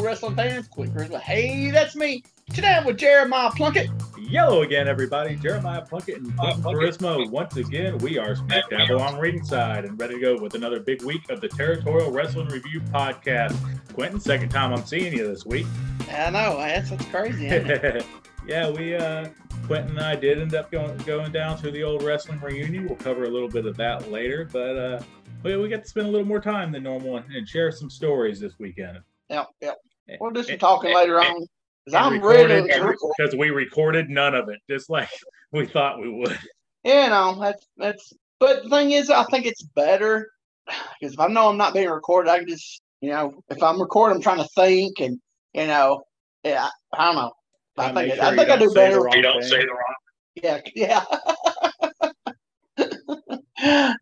Hello, wrestling fans. Quick Charisma. Hey, that's me. Today I'm with Jeremiah Plunkett. Yellow again, everybody. Jeremiah Plunkett and Quentin Charisma. Once again, we are smack dab along ringside and ready to go with another big week of the Territorial Wrestling Review podcast. Quentin, second time I'm seeing you this week. I know. That's, that's crazy. yeah, we uh Quentin and I did end up going going down to the old wrestling reunion. We'll cover a little bit of that later, but uh we, we got to spend a little more time than normal and, and share some stories this weekend. yep, yep. We'll do some And- talking and- later eh, on. 'cause and I'm ready recorded- to record. because we recorded none of it, just like we thought we would. You know, that's that's. But the thing is, I think it's better because if I know I'm not being recorded, I can just, you know, if I'm recording, I'm trying to think and, you know, yeah, I don't know. I think sure I think I do better. You don't say the wrong. Yeah, yeah.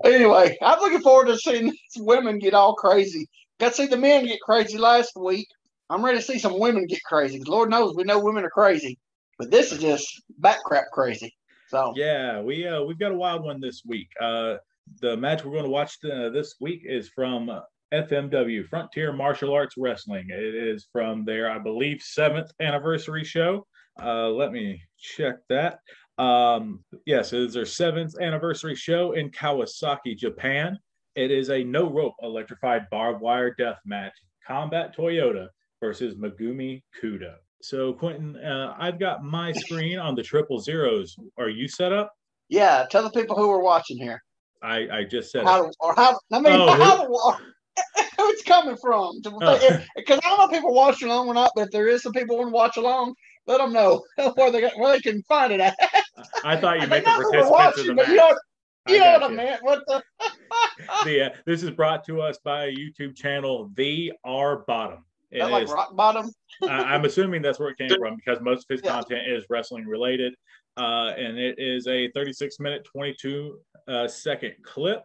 anyway, I'm looking forward to seeing these women get all crazy. Got to see the men get crazy last week. I'm ready to see some women get crazy. Lord knows we know women are crazy, but this is just back crap crazy. So Yeah, we uh we've got a wild one this week. Uh the match we're going to watch uh, this week is from FMW Frontier Martial Arts Wrestling. It is from their I believe 7th anniversary show. Uh let me check that. Um yes, it is their 7th anniversary show in Kawasaki, Japan. It is a no rope electrified barbed wire death match. Combat Toyota versus Megumi Kudo. So Quentin, uh, I've got my screen on the triple zeros. Are you set up? yeah, tell the people who are watching here I, I just said how it. or how I mean Oh, who- how to, who it's coming from. Oh. Because I don't know if people watch along or not, but if there is some people want to watch along, let them know where they where they can find it at. I thought you meant mean, the who participants of the match. you know, you know what I meant. What the? The, uh, this is brought to us by a YouTube channel, The R Bottom. It That like is- rock bottom. I, I'm assuming that's where it came from because most of his Yeah. content is wrestling related. Uh, and it is a 36 minute, 22 uh, second clip.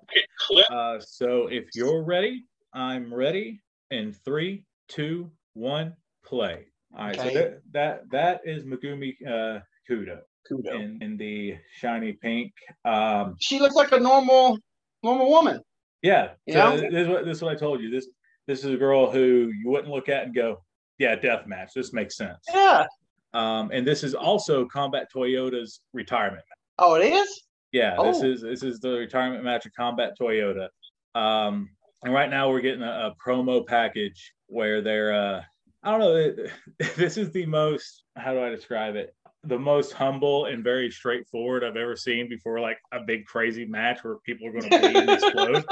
Uh, so if you're ready, I'm ready. In three, two, one, play. All right. Okay. So that, that that is Megumi uh, Kudo Kudo. in, in the shiny pink. Um, She looks like a normal normal woman. yeah. So know? this is what this is what I told you. This this is a girl who you wouldn't look at and go, yeah, death match. This makes sense. Yeah. Um, and this is also Combat Toyota's retirement. Oh, it is. Yeah, this Oh. is this is the retirement match of Combat Toyota. Um, and right now we're getting a, a promo package where they're uh, I don't know. This is the most how do I describe it? The most humble and very straightforward I've ever seen before, like a big crazy match where people are going to bleed and explode.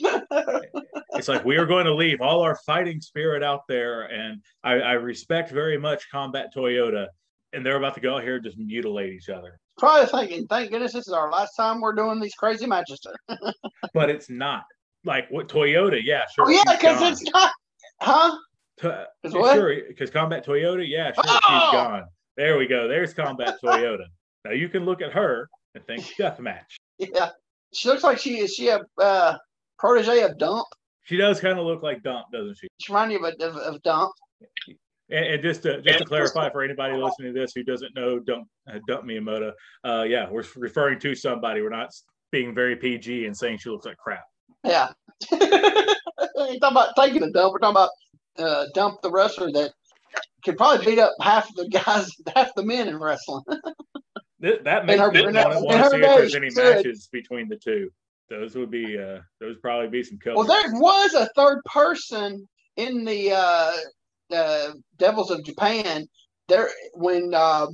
It's like we are going to leave all our fighting spirit out there, and I, I respect very much Combat Toyota, and they're about to go out here and just mutilate each other. Probably thinking, thank goodness this is our last time we're doing these crazy matches. But it's not like what Toyota, yeah, sure. Oh yeah, because it's not, huh? To- sure, because Combat Toyota, yeah, sure, Oh! she's gone. There we go. There's Combat Toyota. Now you can look at her and think death match. Yeah, she looks like she is. She a uh, protege of Dump. She does kind of look like Dump, doesn't she? She reminds you of, of, of Dump. And, and just to just to clarify for anybody listening to this who doesn't know Dump uh, Dump Miyamoto, uh, yeah, we're referring to somebody. We're not being very PG and saying she looks like crap. Yeah. Ain't talking about taking a dump. We're talking about uh, Dump the wrestler that could probably beat up half the guys, half the men in wrestling. Th- that makes her- me in want to see if there's any matches between the two. Those would be uh those would probably be some killers. Well, there was a third person in the uh, uh, Devils of Japan. There, when uh,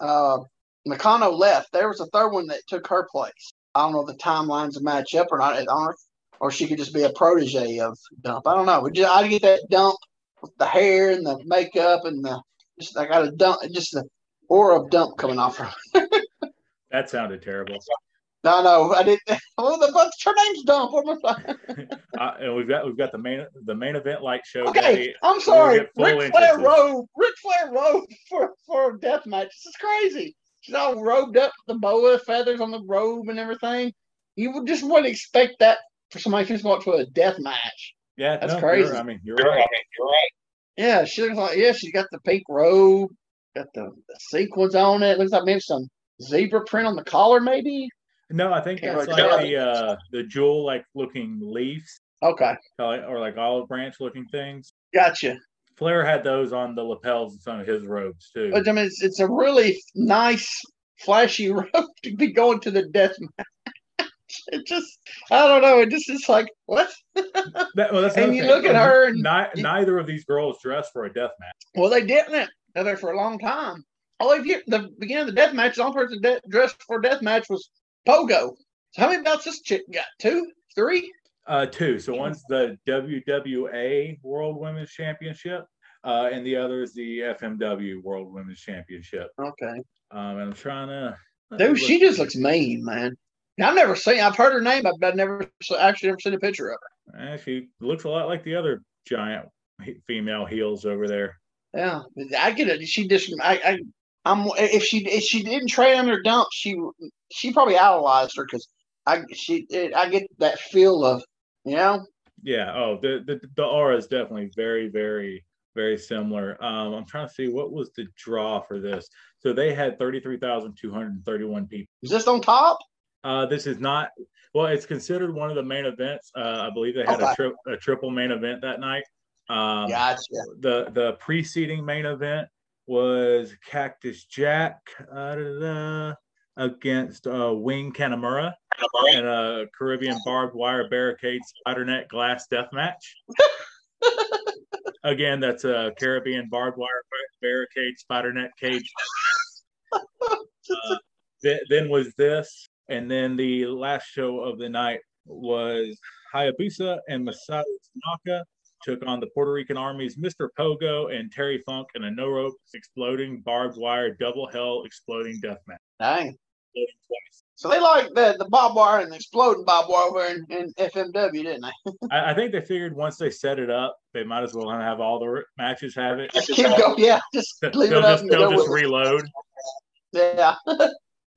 uh, Nakano left, there was a third one that took her place. I don't know if the timelines match up or not. Don't or she could just be a protege of Dump. I don't know. We just, I'd get that Dump with the hair and the makeup and the just I got a dump, just the aura of Dump coming off her. that sounded terrible. No, no, I didn't. Well, the but her name's Dump. What am I? uh, and we've got we've got the main the main event light show. Okay, Daddy. I'm sorry. get Ric Flair robe, Ric Flair robe for for a death match. This is crazy. She's all robed up, with the boa feathers on the robe and everything. You would just wouldn't expect that for somebody who's going to a death match. Yeah, That's no, crazy. you're- I mean, you're right. Yeah, she looks like yeah, she's got the pink robe, got the, the sequins on it. Looks like maybe some zebra print on the collar, maybe. No, I think really like the uh the jewel like looking leaves Okay, or like olive branch looking things. gotcha. Flair had those on the lapels of some of his robes too. But I mean, it's, it's a really nice, flashy robe to be going to the death match. It just, I don't know. It just is like what? That- well, that's and you thing. look at her and Ni- neither of these girls dressed for a death match. well, they didn't. They're there for a long time. All of you, the beginning of the death match, the only person de- dressed for a death match was Pogo. So how many belts this chick got? Two, three? Uh, two. So one's the WWA World Women's Championship, uh, and the other is the FMW World Women's Championship. Okay. Um, and I'm trying to. Dude, she just looks mean, man. I've never seen. I've heard her name. I've, I've never actually never seen a picture of her. Eh, she looks a lot like the other giant female heels over there. Yeah, I get it. She just. I. I I'm. If she if she didn't train under Dump, she she probably idolized her because I she it, I get that feel of you know Yeah. Oh, the the, the aura is definitely very, very, very similar. Um, I'm trying to see what was the draw for this. So they had 33,231 people. is this on top? Uh, this is not. Well, it's considered one of the main events. Uh, I believe they had a, Okay. tri- a triple main event that night. Um, Gotcha. the the preceding main event was Cactus Jack uh, da, da, da, against uh, Wing Kanemura in a Caribbean barbed wire barricade spider net glass death match. Again, that's a Caribbean barbed wire barricade spider net cage. Uh, th- then was this, and then the last show of the night was Hayabusa and Masato Tanaka took on the Puerto Rican Army's Mr. Pogo and Terry Funk in a no rope exploding barbed wire double hell exploding death match. Dang. So they like the the barbed wire and the exploding barbed wire over in, in FMW, didn't they? I, I think they figured once they set it up, they might as well have all the matches have it. Just keep going. Yeah, just They'll leave it up just, they'll just reload. Yeah.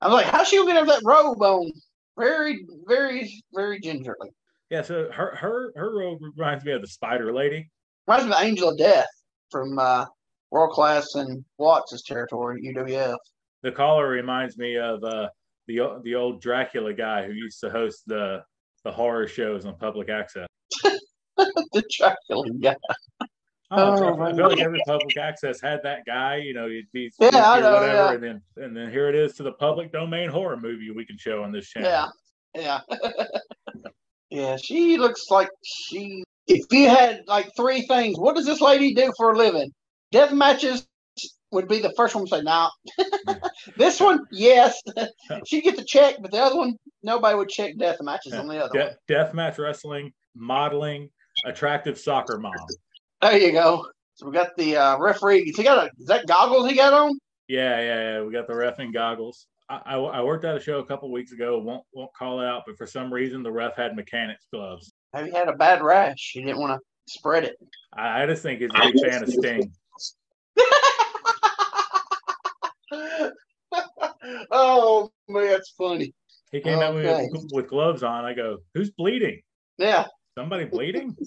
I'm like, how's she gonna get that robe on? Very, very, very gingerly. Yeah, so her her her role reminds me of the Spider Lady. Reminds me of Angel of Death from uh, World Class and Watts' territory, UWF. The caller reminds me of uh, the the old Dracula guy who used to host the the horror shows on public access. the Dracula guy. Oh, Oh, I feel like every public access had that guy, you know, he'd be Yeah, I know, whatever, yeah. and then and then here it is to the public domain horror movie we can show on this channel. Yeah, yeah, yeah. She looks like she. If you had like three things, what does this lady do for a living? Death matches would be the first one to say, "Nah." this one, yes, she'd get the check, but the other one, nobody would check death matches on the other one. De- deathmatch wrestling, modeling, attractive soccer mom. There you go. So we got the uh, referee. He got a? Is that goggles he got on? Yeah, yeah, yeah. We got the ref and goggles. I, I, I worked at a show a couple weeks ago. Won't won't call it out, but for some reason the ref had mechanics gloves. Maybe he had a bad rash. He didn't want to spread it. I, I just think he's a big fan of Sting. oh man, that's funny. He came out Okay. with, with gloves on. I go, who's bleeding? Yeah. Somebody bleeding?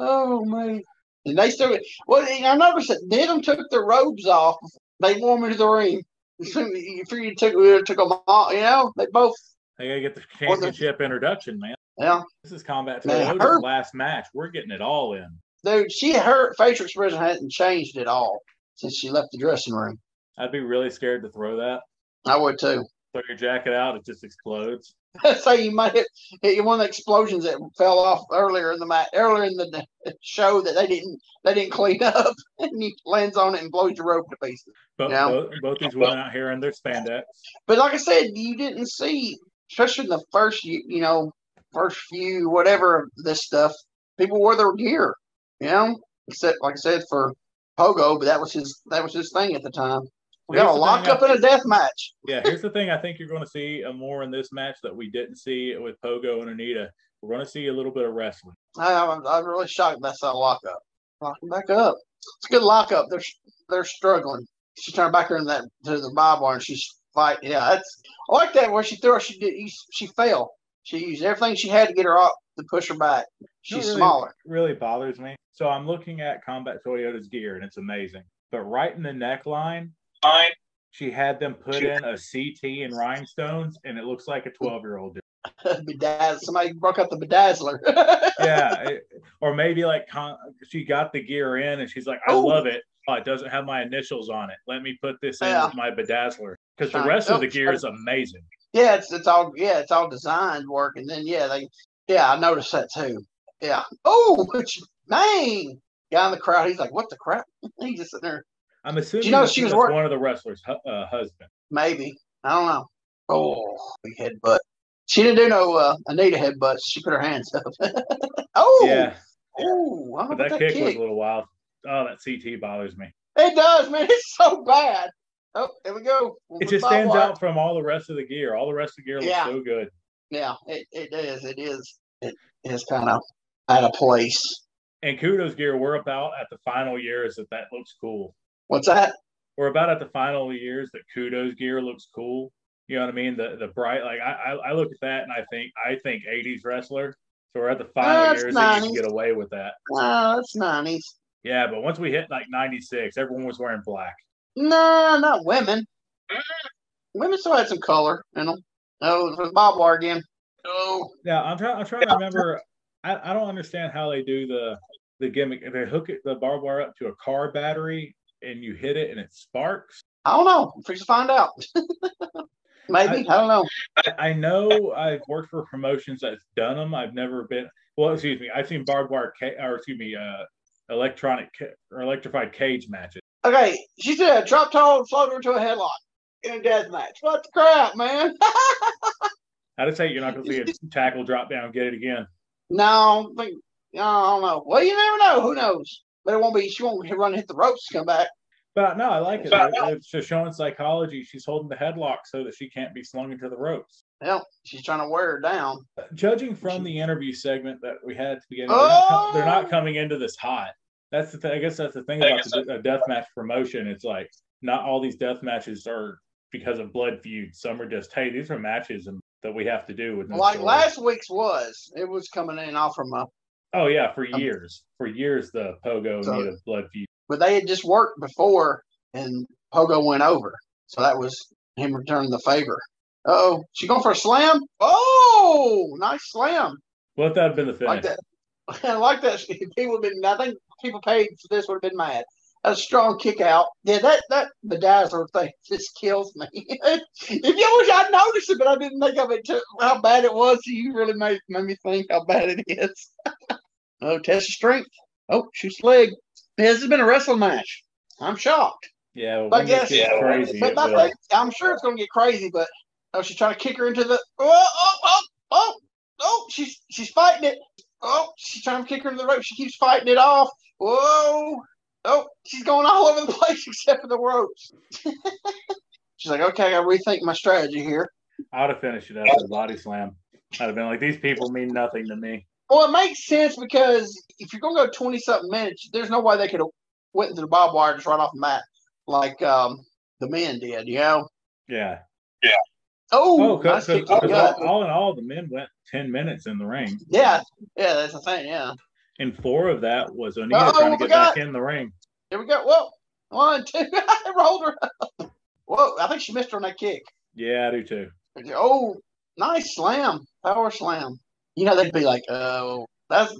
Oh man. And they still well I noticed that Denham took their robes off. They wore them into the ring. You figure you took we took them off, you know? They both They gotta get the- championship introduction, man. yeah. This is Combat Man, her- last match. We're getting it all in. Dude, she her facial expression hasn't changed at all since she left the dressing room. I'd be really scared to throw that. I would too. Throw your jacket out, it just explodes. so you might hit, hit one of the explosions that fell off earlier in the match, earlier in the show that they didn't they didn't clean up, and he lands on it and blows your rope to pieces. But both, both these women out here in their spandex. But like I said, you didn't see, especially in the first, you, you know, first few whatever of this stuff, people wore their gear, you know, except like I said for Pogo, but that was his that was his thing at the time. We got a the lock up in a death match. Yeah, here's the thing. I think you're going to see uh, more in this match that we didn't see with Pogo and Onita. We're going to see a little bit of wrestling. I, I'm, I'm really shocked that's that lockup. Lock Locking back up. It's a good lockup. They're they're struggling. She turned back her in that to the Bob bar and she's fight. Yeah, that's I like that where she threw her. She did. She fell. She used everything she had to get her up to push her back. She's really- smaller. really bothers me. So I'm looking at Combat Toyota's gear and it's amazing. But right in the neckline, she had them put in a CT and rhinestones, and it looks like a 12 year old. Bedazz- somebody broke up the bedazzler. yeah, it- or maybe like con- she got the gear in and she's like, I Oh. love it. Oh, it doesn't have my initials on it. Let me put this in Yeah. with my bedazzler because the Fine. rest of Oh, the gear is amazing. yeah, it's it's all yeah, it's all designed work, and then yeah, they yeah, I noticed that too. Yeah. Oh, which man, guy in the crowd, he's like, "What the crap?" He's just sitting there. I'm assuming you know she was work- one of the wrestlers' hu- uh, husband. Maybe I don't know. Oh, big headbutt. She didn't do no uh, Onita headbutts. She put her hands up. oh, Yeah, Oh, I but that, about kick, was a little wild. Oh, that CT bothers me. It does, man. It's so bad. Oh, there we go. We'll It just stands wire. out from all the rest of the gear. All the rest of the gear looks Yeah. so good. Yeah, it, it is. It is. It is kind of out of place. And Kudo's gear, we're about at the final years that that looks cool. What's that? We're about at the final years that Kudo's gear looks cool. You know what I mean? The the bright like I I, I look at that and I think I think 80s wrestler. So we're at the final oh, That's years that you can get away with that. No, that's nineties. Yeah, but once we hit like 96, everyone was wearing black. No, not women. Women still had some color in them. Oh, it was barbed wire again. Oh, Yeah, I'm trying. I'm trying to remember. I, I don't understand how they do the the gimmick. If they hook it, the barbed wire up to a car battery and you hit it and it sparks. I don't know. I'm fixing to find out. Maybe I, don't know. I, I know I've worked for promotions that's done them. I've never been. Well, excuse me. I've seen barbed wire, ca- or excuse me, uh, electronic ca- or electrified cage matches. Okay, she said drop toe and float her into a headlock in a death match. What the crap, man? I just say you're not going to see a tackle drop down, get it again. no, I think I don't know. Well, you never know. Who knows? But it won't be. She won't run and hit the ropes to come back. But no, I like it. But- It's just showing psychology. She's holding the headlock so that she can't be slung into the ropes. Well, she's trying to wear her down. Judging from the interview segment that we had at the beginning, they're, not they're not Oh! coming into this hot. That's the thing. I guess that's the thing about the a death match promotion. It's like not all these death matches are because of blood feuds. Some are just, hey, these are matches and, that we have to do with. no Like story. last week's was. It was coming in off from a. Oh yeah, for um, years, for years the Pogo So- needed blood feud. But they had just worked before, and Pogo went over. So that was him returning the favor. Oh, she going for a slam? Oh, nice slam. Well, if that had been the finish, Like that. I like that. People have been. I think people paid for this would have been mad. A strong kick out. Yeah, that that bedazzler thing just kills me. if you wish I'd noticed it, but I didn't think of it too, how bad it was. You really made made me think how bad it is. Oh, test of strength. Oh, shoots leg. This has been a wrestling match. I'm shocked. yeah, well, But when it yes, crazy. but it I think I'm sure it's going to get crazy. But oh, she's trying to kick her into the. Oh, oh, oh, oh, oh! She's she's fighting it. Oh, she's trying to kick her into the rope. She keeps fighting it off. Whoa! Oh, she's going all over the place except for the ropes. she's like, okay, I rethink my strategy here. I would have finished it up with a body slam. I'd have been like, these people mean nothing to me. Well, it makes sense because if you're going to go 20 something minutes, there's no way they could have went into the barbed wire just right off the mat like um, the men did, you know? Yeah. Yeah. Oh, Oh, nice because kick to the gut. all, all in all, the men went 10 minutes in the ring. Yeah, yeah, that's the thing. Yeah. And four of that was Onita Uh-oh, trying to get got- back in the ring. Here we go. Whoa. One, two. I rolled her up. Whoa. I think she missed her on that kick. Yeah, I do too. Oh, nice slam. Power slam. You know, they'd be like, oh, that's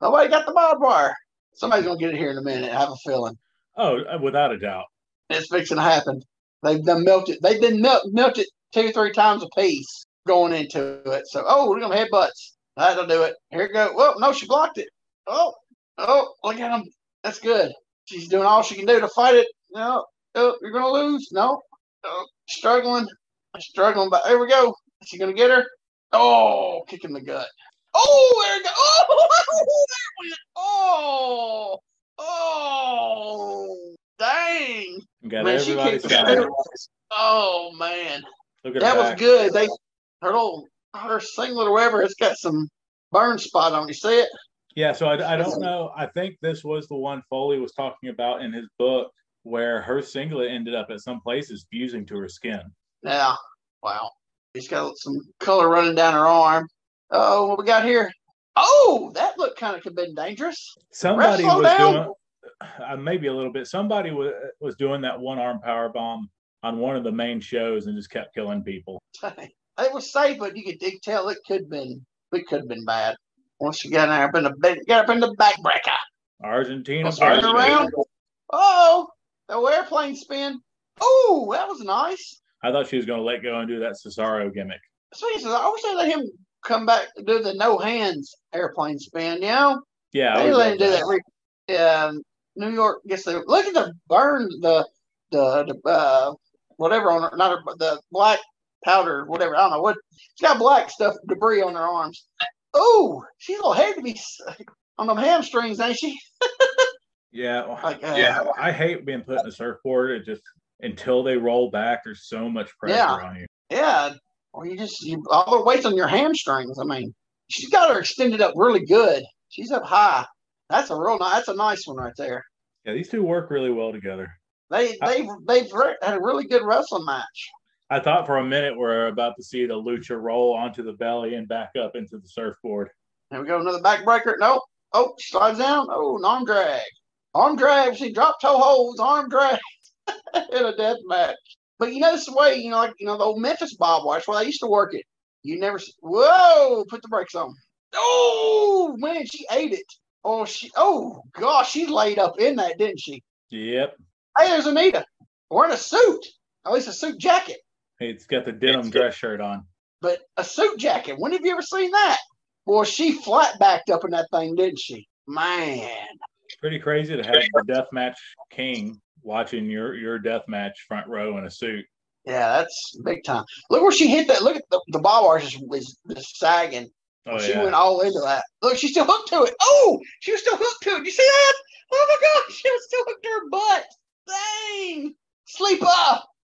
nobody got the barbed wire. Somebody's going to get it here in a minute. I have a feeling. Oh, uh, without a doubt. It's fixing to happen. They've done melted. They've been melt, melted two, three times a piece going into it. So, oh, we're going to headbutts. That'll do it. Here it go. Well, no, she blocked it. Oh, oh, look at him. That's good. She's doing all she can do to fight it. No, oh, you're going to lose. No, oh, struggling, struggling. But here we go. Is she going to get her? Oh, kick in the gut. Oh, there it go. Oh, there it went. Oh, oh, dang. Got Man, she kicked the. Oh man, Look at that her was back. good. They her little her singlet or whatever, it's got some burn spot on. You see it? Yeah, so I, I don't know. I think this was the one Foley was talking about in his book where her singlet ended up at some places fusing to her skin. Yeah. Wow. She's got some color running down her arm. Oh, what we got here? Oh, that looked kind of could have been dangerous. Somebody was down. doing uh, maybe a little bit. Somebody was was doing that one arm power bomb on one of the main shows and just kept killing people. it was safe, but you could, you tell it could have been it could have been bad. Once she got up in the got up in the backbreaker. Argentina. Spin around. Oh, the airplane spin. Oh, that was nice. I thought she was going to let go and do that Cesaro gimmick. Sweet, I wish they let him come back and do the no hands airplane spin. You know, Yeah, they always let him do that. that. Re- um, New York gets the look at the burn the the the uh whatever on her not her the black powder whatever I don't know what she's got black stuff debris on her arms. Oh, she's a little heavy to be s- on them hamstrings, ain't she? Yeah, Like, uh, yeah. I hate being put in a surfboard. It just until they roll back, there's so much pressure Yeah. on you. Yeah, or you just you all the weight's on your hamstrings. I mean, she's got her extended up really good. She's up high. That's a real nice. That's a nice one right there. Yeah, these two work really well together. They they they've re- had a really good wrestling match. I thought for a minute we're about to see the lucha roll onto the belly and back up into the surfboard. There we go, another backbreaker. Nope. Oh, slides down. Oh, an arm drag. Arm drag. She dropped toe holds. Arm drag in a death match. But you know this way, you know, like you know the old Memphis Bob that's where they used to work it. You never. Whoa! Put the brakes on. Oh man, she ate it. Oh she. Oh gosh, she laid up in that, didn't she? Yep. Hey, there's Onita wearing a suit. At least a suit jacket, Hey, It's got the denim dress shirt on. but a suit jacket. When have you ever seen that? Boy, she flat backed up in that thing, didn't she? Man. Pretty crazy to have the deathmatch king watching your your death match front row in a suit. Yeah, that's big time. Look where she hit that. Look at the, the ball wire is, is, is sagging. Oh she yeah. went all into that. Look, she's still hooked to it. Oh, she was still hooked to it. You see that? Oh my God, she was still hooked to her butt. Dang. Sleeper.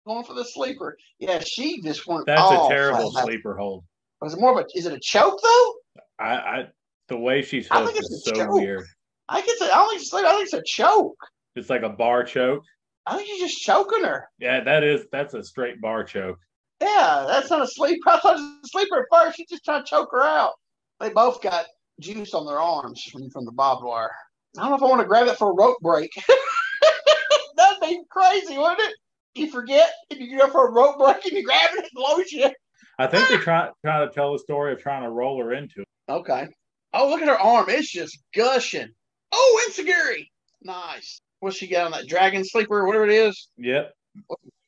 Going for the sleeper. Yeah, she just went That's a terrible sleeper hold. Was it more of a, is it a choke though? I, I the way she's I think hooked it's is so joke. weird. I think it's I don't think it's. I think it's a choke. It's like a bar choke. I think she's just choking her. Yeah, that is that's a straight bar choke. Yeah, that's not a sleeper. I thought it was a sleeper at first. She's just trying to choke her out. They both got juice on their arms from, from the barbed wire. I don't know if I want to grab it for a rope break. That'd be crazy, wouldn't it? You forget if you go for a rope break and you grab it, it blows you. I think they're trying trying to tell the story of trying to roll her into it. Okay. Oh, look at her arm. It's just gushing. Oh, Enzuigiri. Nice. What's she got on that dragon sleeper or whatever it is? Yep.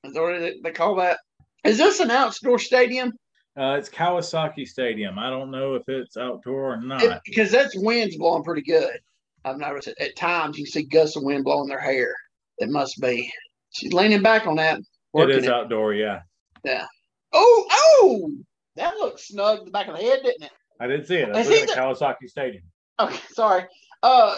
Is what they call that? Is this an outdoor stadium? Uh, it's Kawasaki Stadium. I don't know if it's outdoor or not. because that's wind's blowing pretty good. I've noticed it. At times you see gusts of wind blowing their hair. It must be. She's leaning back on that. it outdoor, yeah. Yeah. Oh, oh, that looks snug in the back of the head, didn't it? I didn't see it. I Is was at the- Kawasaki Stadium. Okay, sorry. Uh,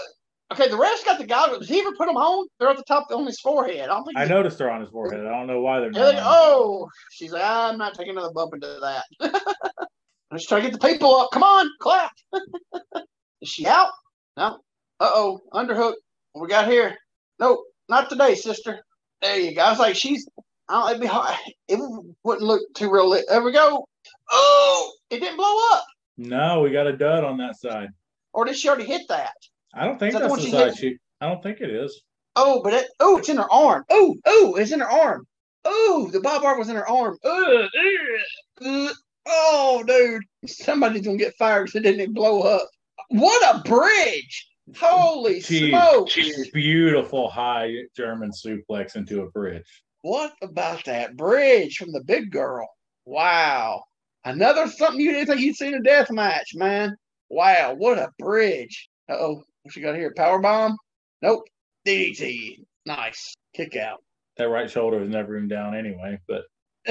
okay, the ref's got the goggles. Does he ever put them on? They're at the top on his forehead. I don't think. I noticed her on his forehead. I don't know why they're Yeah, they- not. on. oh, she's like, I'm not taking another bump into that. Let's try to get the people up. Come on, clap. Is she out? No. Uh oh, underhook. What we got here? Nope, not today, sister. There you go. I was like, she's. I don't. It'd be hard. It wouldn't look too real. There we go. Oh, it didn't blow up. No, we got a dud on that side. Or did she already hit that? I don't think that that's the side she. I don't think it is. Oh, but it. Oh, it's in her arm. Oh, oh, it's in her arm. Oh, the bob wire was in her arm. Ugh, ugh, ugh. Oh, dude, somebody's gonna get fired because it didn't blow up. What a bridge! Holy Jeez. smoke! Beautiful high German suplex into a bridge. What about that bridge from the big girl? Wow, another something you didn't think you'd seen in a death match, man. Wow, what a bridge! Uh oh, what you got here? Power bomb? Nope. DDT. Nice kick out. That right shoulder was never even down anyway. But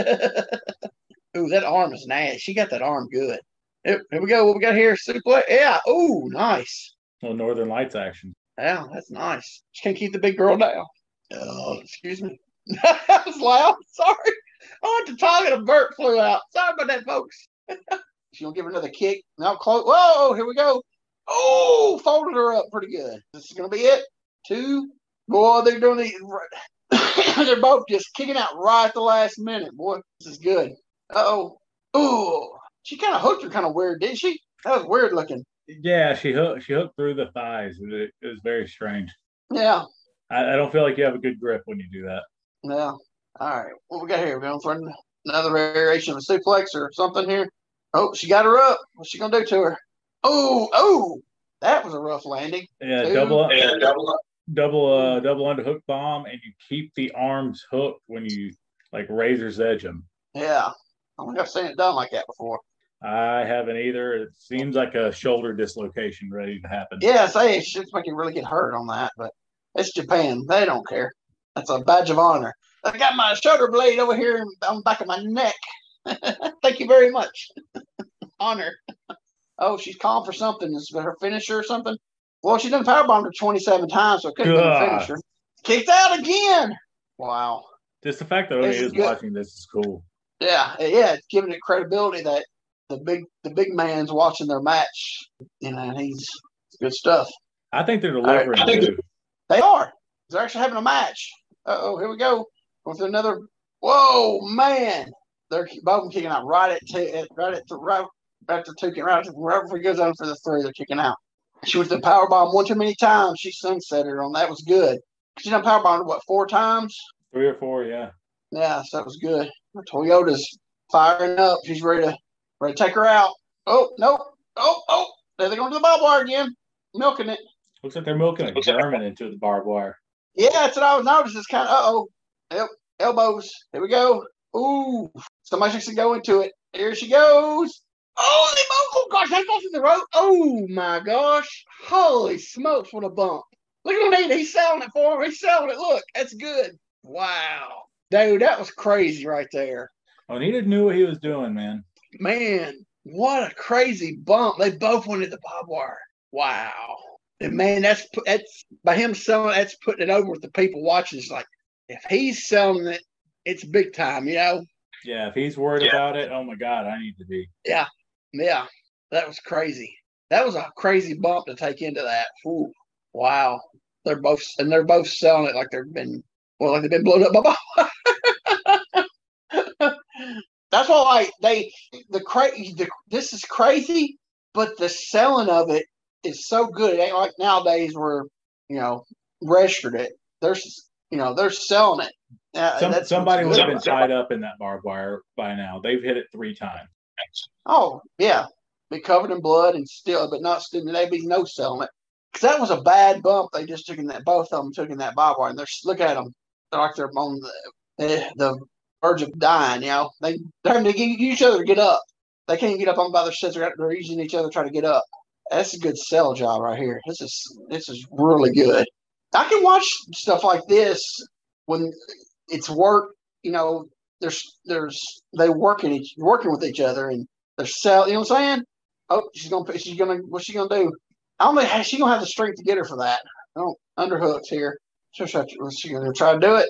Ooh, that arm is nasty. She got that arm good. Here, here we go. What we got here? Suplex. Yeah. Ooh, nice. little Northern Lights action. Yeah, that's nice. She can't keep the big girl down. Oh, excuse me. that was loud. Sorry. I went to talk and a bird flew out. Sorry about that, folks. She gonna give her another kick. Now close. Whoa, here we go. Oh, folded her up pretty good. This is gonna be it. Two. Boy, they're doing the. they're both just kicking out right at the last minute. Boy, this is good. Uh oh. Ooh, she kind of hooked her kind of weird, didn't she? That was weird looking. Yeah, she hooked. She hooked through the thighs. It, it was very strange. Yeah. I, I don't feel like you have a good grip when you do that. Yeah. All right. What we got here? We're going for another variation of a suplex or something here. Oh, she got her up. What's she gonna do to her? Oh, oh, that was a rough landing. Yeah, Two. double Yeah, double up. double uh double underhook bomb, and you keep the arms hooked when you like razor's edge them. Yeah, I don't think I've seen it done like that before. I haven't either. It seems like a shoulder dislocation ready to happen. Yeah, say it should make you really get hurt on that, but it's Japan. They don't care. That's a badge of honor. I got my shoulder blade over here on the back of my neck. Thank you very much. honor. Oh, she's calling for something. Is it her finisher or something? Well, she's done powerbombed her 27 times, so it could have been a finisher. Kicked out again. Wow. Just the fact that Oni is watching this is cool. Yeah, yeah, it's giving it credibility that the big the big man's watching their match. You know, and he's good stuff. I think they're delivering I think- too. They are. They're actually having a match. Uh oh, here we go. With another. Whoa, man! They're both kicking out right at at, right at the right after after, right before he goes on for the three. They're kicking out. She was the power bomb one too many times. She sunset her on that was good. She done power bombed what four times? Three or four, yeah. Yeah, so that was good. Toyota's firing up. She's ready to ready to take her out. Oh nope. Oh oh, there they going to the barbed wire again, milking it. Looks like they're milking a German into the barbed wire. Yeah, that's what I was noticing. It's kind of uh oh, yep, elbows. Here we go. Ooh, somebody should go into it. Here she goes. Oh, they both. Oh gosh, that goes in the road. Oh my gosh, holy smokes, what a bump! Look at him, he's selling it for him. He's selling it. Look, that's good. Wow, dude, that was crazy right there. Oh, Onita knew what he was doing, man. Man, what a crazy bump. They both went into the barbed wire. Wow. And man, that's that's by him selling that's putting it over with the people watching. It's like if he's selling it, it's big time, you know? Yeah, if he's worried Yeah. about it, oh my god, I need to be. Yeah. Yeah, that was crazy. That was a crazy bump to take into that. Ooh, wow. They're both and they're both selling it like they've been well, like they've been blown up by bomb. That's why like they the crazy the, this is crazy, but the selling of it is so good. It ain't like nowadays where you know registered it. There's you know they're selling it. Uh, Some, that's somebody would have been tied up in that barbed wire by now. They've hit it three times. Oh yeah, be covered in blood and still, but not still. They be no it because that was a bad bump. They just took in that both of them took in that barbed wire, and they're look at them. They're like they're on the the, the verge of dying. You know, they they're having to get each other to get up. They can't get up on by their shits. They're, they're using each other to try to get up. That's a good sell job right here. This is this is really good. I can watch stuff like this when it's work. You know, there's there's they working each working with each other and they're sell. You know what I'm saying? Oh, she's gonna she's gonna what's she gonna do? I don't think she gonna have the strength to get her for that. Oh, underhooks here. So she, gonna try to do it?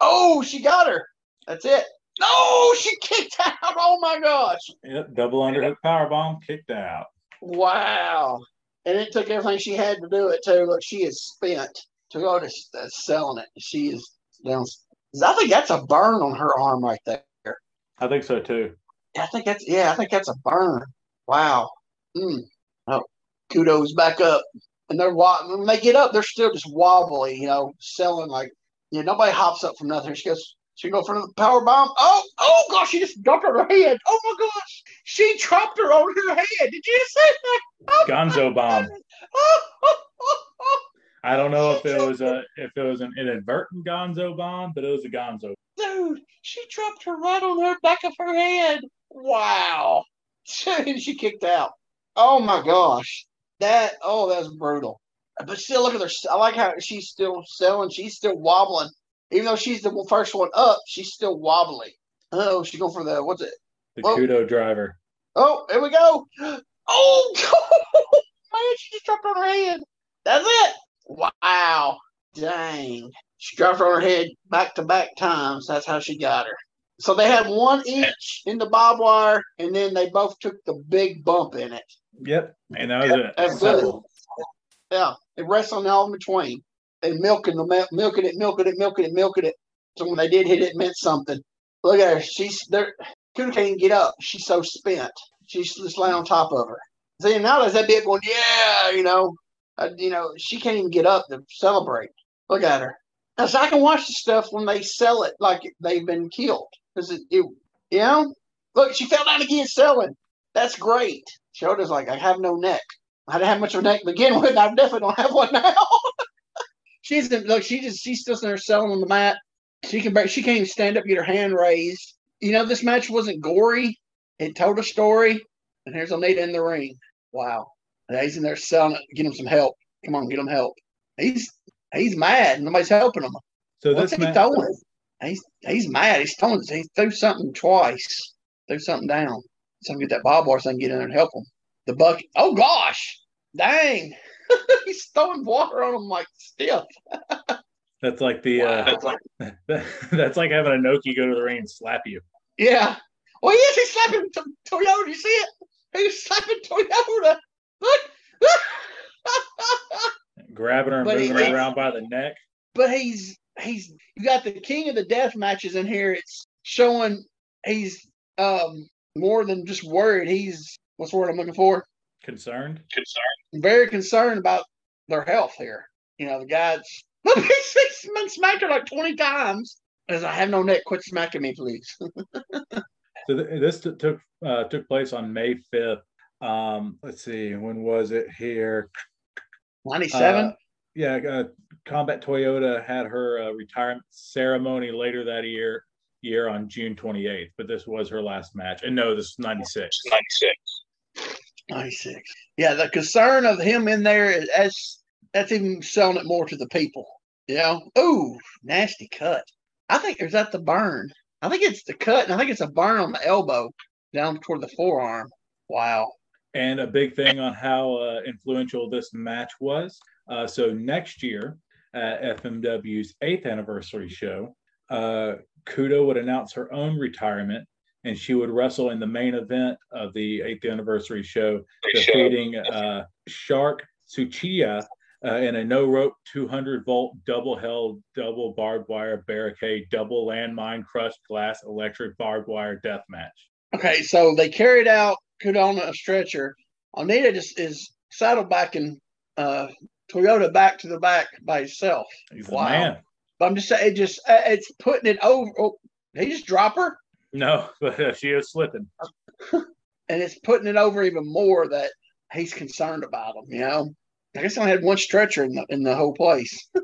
Oh, she got her. That's it. No, she kicked out. Oh my gosh! Yep, double underhook power bomb kicked out. Wow. And it took everything she had to do it too. Look, she is spent. to Toyota's uh, selling it. She is down. I think that's a burn on her arm right there. I think so too. I think that's yeah. I think that's a burn. Wow. Mm. Oh, Kudo's back up. And they're when they get up, they're still just wobbly. You know, selling like yeah. Nobody hops up from nothing. She goes. She go for the power bomb. Oh, oh gosh! She just dropped her head. Oh my gosh! She dropped her on her head. Did you see that? Oh, Gonzo bomb. Oh, oh, oh, oh. I don't know if it was a if it was an inadvertent Gonzo bomb, but it was a Gonzo. Dude, she dropped her right on her back of her head. Wow. And she kicked out. Oh my gosh. That oh that's brutal. But still look at her. I like how she's still selling. She's still wobbling. Even though she's the first one up, she's still wobbly. Oh, she's going for the what's it? The Whoa. Kudo driver. Oh, here we go. Oh man, she just dropped on her head. That's it. Wow. Dang. She dropped her on her head back to back times. That's how she got her. So they had one each in the barbed wire, and then they both took the big bump in it. Yep, and that was it. That's good. Yeah, they wrestled all in between. They milking the mil- milking it, milking it, milking it, milking it. So when they did hit it, it meant something. Look at her. She's there. Kudo can't even get up. She's so spent. She's just laying on top of her. See, nowadays that bit going, yeah, you know, uh, you know, she can't even get up to celebrate. Look at her. So I can watch the stuff when they sell it like they've been killed because it, it You know, look, she fell down again selling. That's great. Shoda's like, I have no neck. I didn't have much of a neck to begin with. I definitely don't have one now. she's in, look, she just she's still in there selling on the mat. She can she can't even stand up, get her hand raised. You know, this match wasn't gory. It told a story. And here's Onita in the ring. Wow. And he's in there selling it. Get him some help. Come on, get him help. He's he's mad. Nobody's helping him. So What's this he match, throwing? He's he's mad. He's throwing. He threw something twice. Threw something down. So I can get that bob bar so I can get in there and help him. The bucket. Oh gosh, dang! he's throwing water on him like stiff. that's like the uh, that's like having Inoki go to the ring and slap you. Yeah. Oh yes, he's slapping Toyota. You see it? He's slapping Toyota. Grabbing her and But he- moving her around by the neck. but he's he's you got the king of the death matches in here. It's showing he's um more than just worried. He's what's the word I'm looking for? Concerned. Concerned. Very concerned about their health here. You know, the guy's look, he's, been smacked her like 20 times. As I have no neck, quit smacking me, please. So th- this t- took uh, took place on May fifth. Um, let's see, when was it here? 97? Uh, yeah, uh, Combat Toyota had her uh, retirement ceremony later that year year on June 28th, but this was her last match. And no, this is 96. 96. 96. Yeah, the concern of him in there is that's that's even selling it more to the people. You know? Ooh, nasty cut. I think is that the burn. I think it's the cut, and I think it's a burn on the elbow down toward the forearm. Wow. And a big thing on how uh, influential this match was. Uh, so next year at FMW's eighth anniversary show, uh, Kudo would announce her own retirement, and she would wrestle in the main event of the eighth anniversary show, defeating uh, Shark Tsuchiya uh, in a no rope 200 volt double held double barbed wire barricade double landmine crushed glass electric barbed wire death match. Okay, so they carried out Kudo on a stretcher. Onita just is saddled back in uh, Toyota back to the back by himself. He's Wow. man. But I'm just saying, it just uh, it's putting it over. Oh, he just drop her? No, but uh, she is slipping. and it's putting it over even more that he's concerned about them. You know, I guess I only had one stretcher in the in the whole place.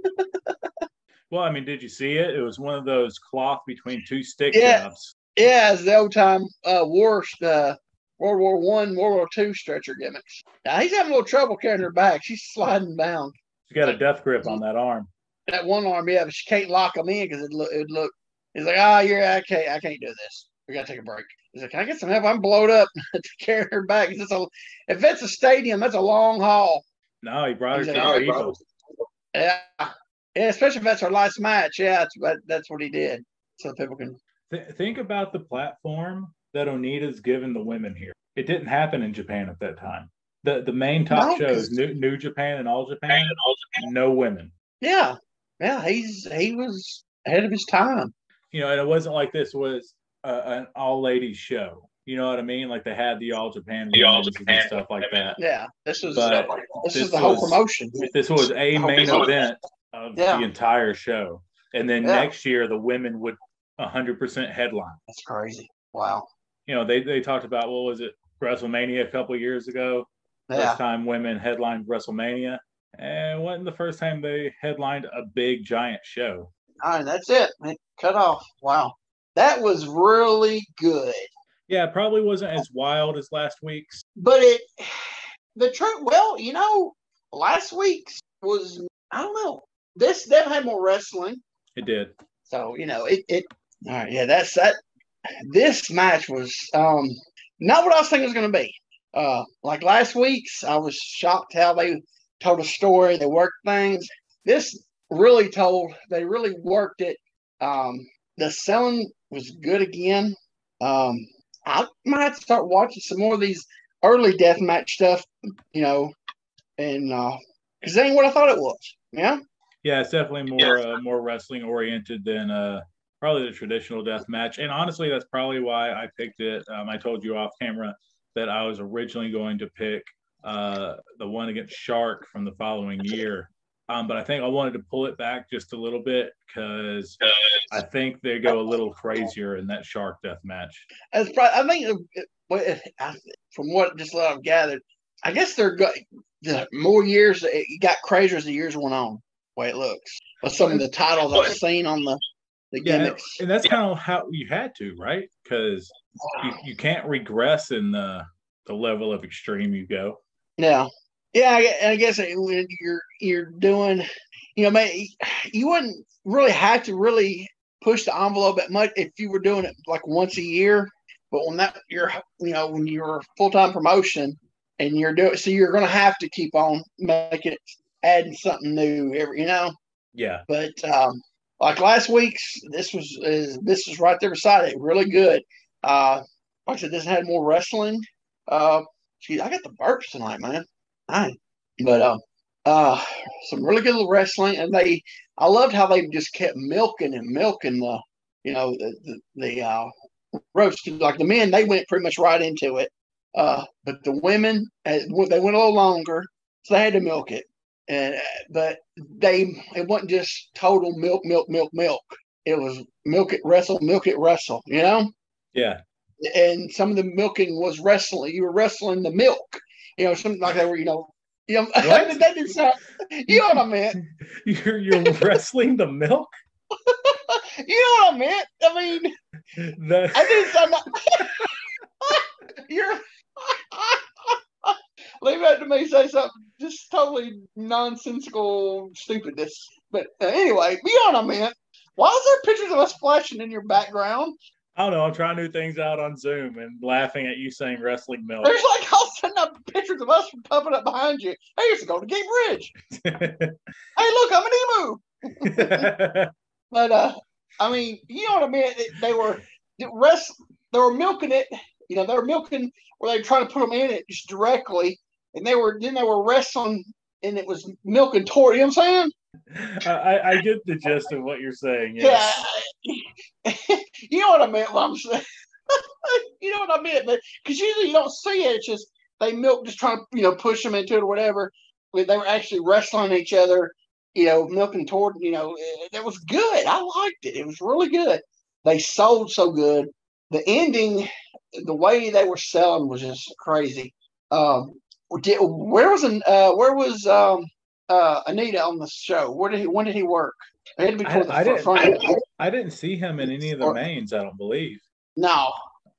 Well, I mean, did you see it? It was one of those cloth between two stick Yeah. jobs. Yeah, it's the old time uh, war, uh, World War One, World War Two stretcher gimmicks. Now he's having a little trouble carrying her back. She's sliding down. She's got a death grip on that arm. That one arm, yeah, but she can't lock him in because it look it look. He's like, ah, you're I can't I can't do this. We gotta take a break. He's like, can I get some help? I'm blowed up to carry her back. It's a, if it's a stadium, that's a long haul. No, he brought her to like, the people. Yeah. Yeah, especially if that's her last match. Yeah, that's what that's what he did. So people can Th- think about the platform that Onita's given the women here. It didn't happen in Japan at that time. The the main top No, shows, New, New Japan and All Japan, no women. Yeah. Yeah, he's he was ahead of his time. You know, and it wasn't like this was an all ladies show. You know what I mean? Like they had the All Japan The All Japan and stuff like that. Yeah. This was But this, this is the whole was- promotion. This was a main event of Yeah. the entire show. And then Yeah. next year the women would 100% headline. That's crazy. Wow. You know, they they talked about what was it? WrestleMania a couple years ago. Yeah. First time women headlined WrestleMania. And wasn't the first time they headlined a big giant show. All right, that's it. Man, Cut off. Wow. That was really good. Yeah, it probably wasn't as wild as last week's. But it the truth well, you know, last week's was I don't know. This definitely had more wrestling. It did. So, you know, it it all right, yeah, that's that this match was um not what I was thinking it was gonna be. Uh like last week's, I was shocked how they told a story, they worked things. This really told they really worked it. Um the selling was good again. Um I might start watching some more of these early deathmatch stuff, you know, and uh because that ain't what I thought it was. Yeah. Yeah, it's definitely more uh, more wrestling oriented than uh, probably the traditional death match. And honestly, that's probably why I picked it. Um, I told you off camera that I was originally going to pick uh, the one against Shark from the following year. Um, but I think I wanted to pull it back just a little bit because I think they go a little crazier in that shark death match. As probably, I think it, from what just what I've gathered, I guess they're go, the more years it got crazier as the years went on. The way it looks, but some of the titles I've seen on the the gimmicks, yeah, and that's kind of how you had to, right? Because you, you can't regress in the the level of extreme you go. Yeah, yeah. I, I guess when you're you're doing, you know, man, you wouldn't really have to really push the envelope that much if you were doing it like once a year. But when that you're, you know, when you're full time promotion and you're doing, so you're going to have to keep on making it, adding something new every, you know. Yeah. But um, like last week's, this was is, this is right there beside it, really good. Uh, like I said, this had more wrestling. Uh, geez, I got the burps tonight, man. I, but um, uh, some really good wrestling, and they, I loved how they just kept milking and milking the, you know, the the, the uh, roast. Like the men, they went pretty much right into it. Uh, but the women, uh, they went a little longer, so they had to milk it. And uh, but they, it wasn't just total milk, milk, milk, milk. It was milk it, wrestle, milk it, wrestle. You know? Yeah. And some of the milking was wrestling. You were wrestling the milk. You know, something like that. Where you know, you know, that did sound. You know what I meant? You're you're wrestling the milk. you know what I meant? I mean, the... I didn't sound. Like... you're leave that to me say something just totally nonsensical stupidness. But uh, anyway, beyond I meant, why is there pictures of us flashing in your background? I don't know. I'm trying new things out on Zoom and laughing at you saying wrestling milk. There's like all sudden up pictures of us pumping up behind you. I used to go to Gate Bridge. hey, look, I'm an emu. but uh, I mean, you know what I mean? They were rest. They were milking it. You know, they were milking where they were trying to put them in it just directly, and they were then they were wrestling, and it was milking toward. You know what I'm saying? I, I get the gist of what you're saying. Yes. Yeah, you know what I meant. What I'm saying. you know what I meant, but because usually you don't see it. It's just they milk, just trying to you know push them into it or whatever. They were actually wrestling each other, you know, milking toward. You know, that was good. I liked it. It was really good. They sold so good. The ending, the way they were selling was just crazy. Um, did, where was an, uh, where was um, uh, Onita on the show? Where did he? When did he work? I, I, didn't, I, I, didn't see him in any of the or, mains. I don't believe. No.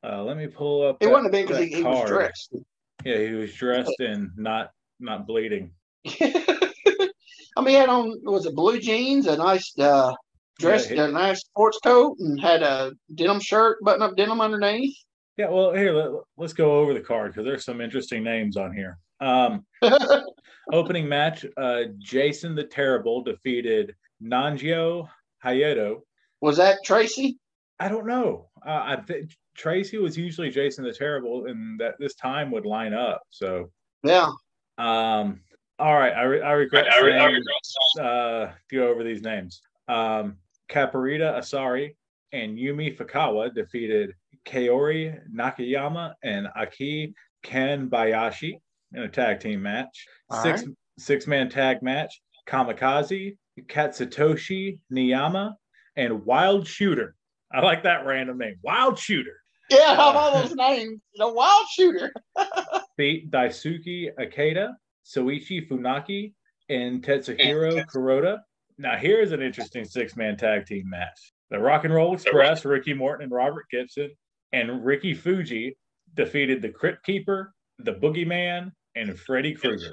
Uh, let me pull up. It that, wouldn't have been because he, he, was dressed. Yeah, he was dressed and not not bleeding. I mean, he had on was it blue jeans, a nice uh, dress, yeah, he, a nice sports coat, and had a denim shirt, button up denim underneath. Yeah, well, here let, us go over the card because there's some interesting names on here. Um, opening match: uh, Jason the Terrible defeated Nanjo Hayato. Was that Tracy? I don't know. Uh, I think Tracy was usually Jason the Terrible, and that this time would line up. So yeah. Um. All right. I, re- I regret I, saying, I regret uh, go over these names. Um, Caparita Asari and Yumi Fukawa defeated Kaori Nakayama and Aki Kanbayashi in a tag team match. All six right. six man tag match. Kamikaze, Katsutoshi Niyama, and Wild Shooter. I like that random name. Wild Shooter. Yeah, how about uh, those names? The Wild Shooter. beat Daisuke Ikeda, Shoichi Funaki, and Tetsuhiro Kuroda. Now, here's an interesting six man tag team match. The Rock and Roll Express, Ricky Morton and Robert Gibson, and Ricky Fuji defeated the Crypt Keeper, the Boogeyman, and Freddy Krueger.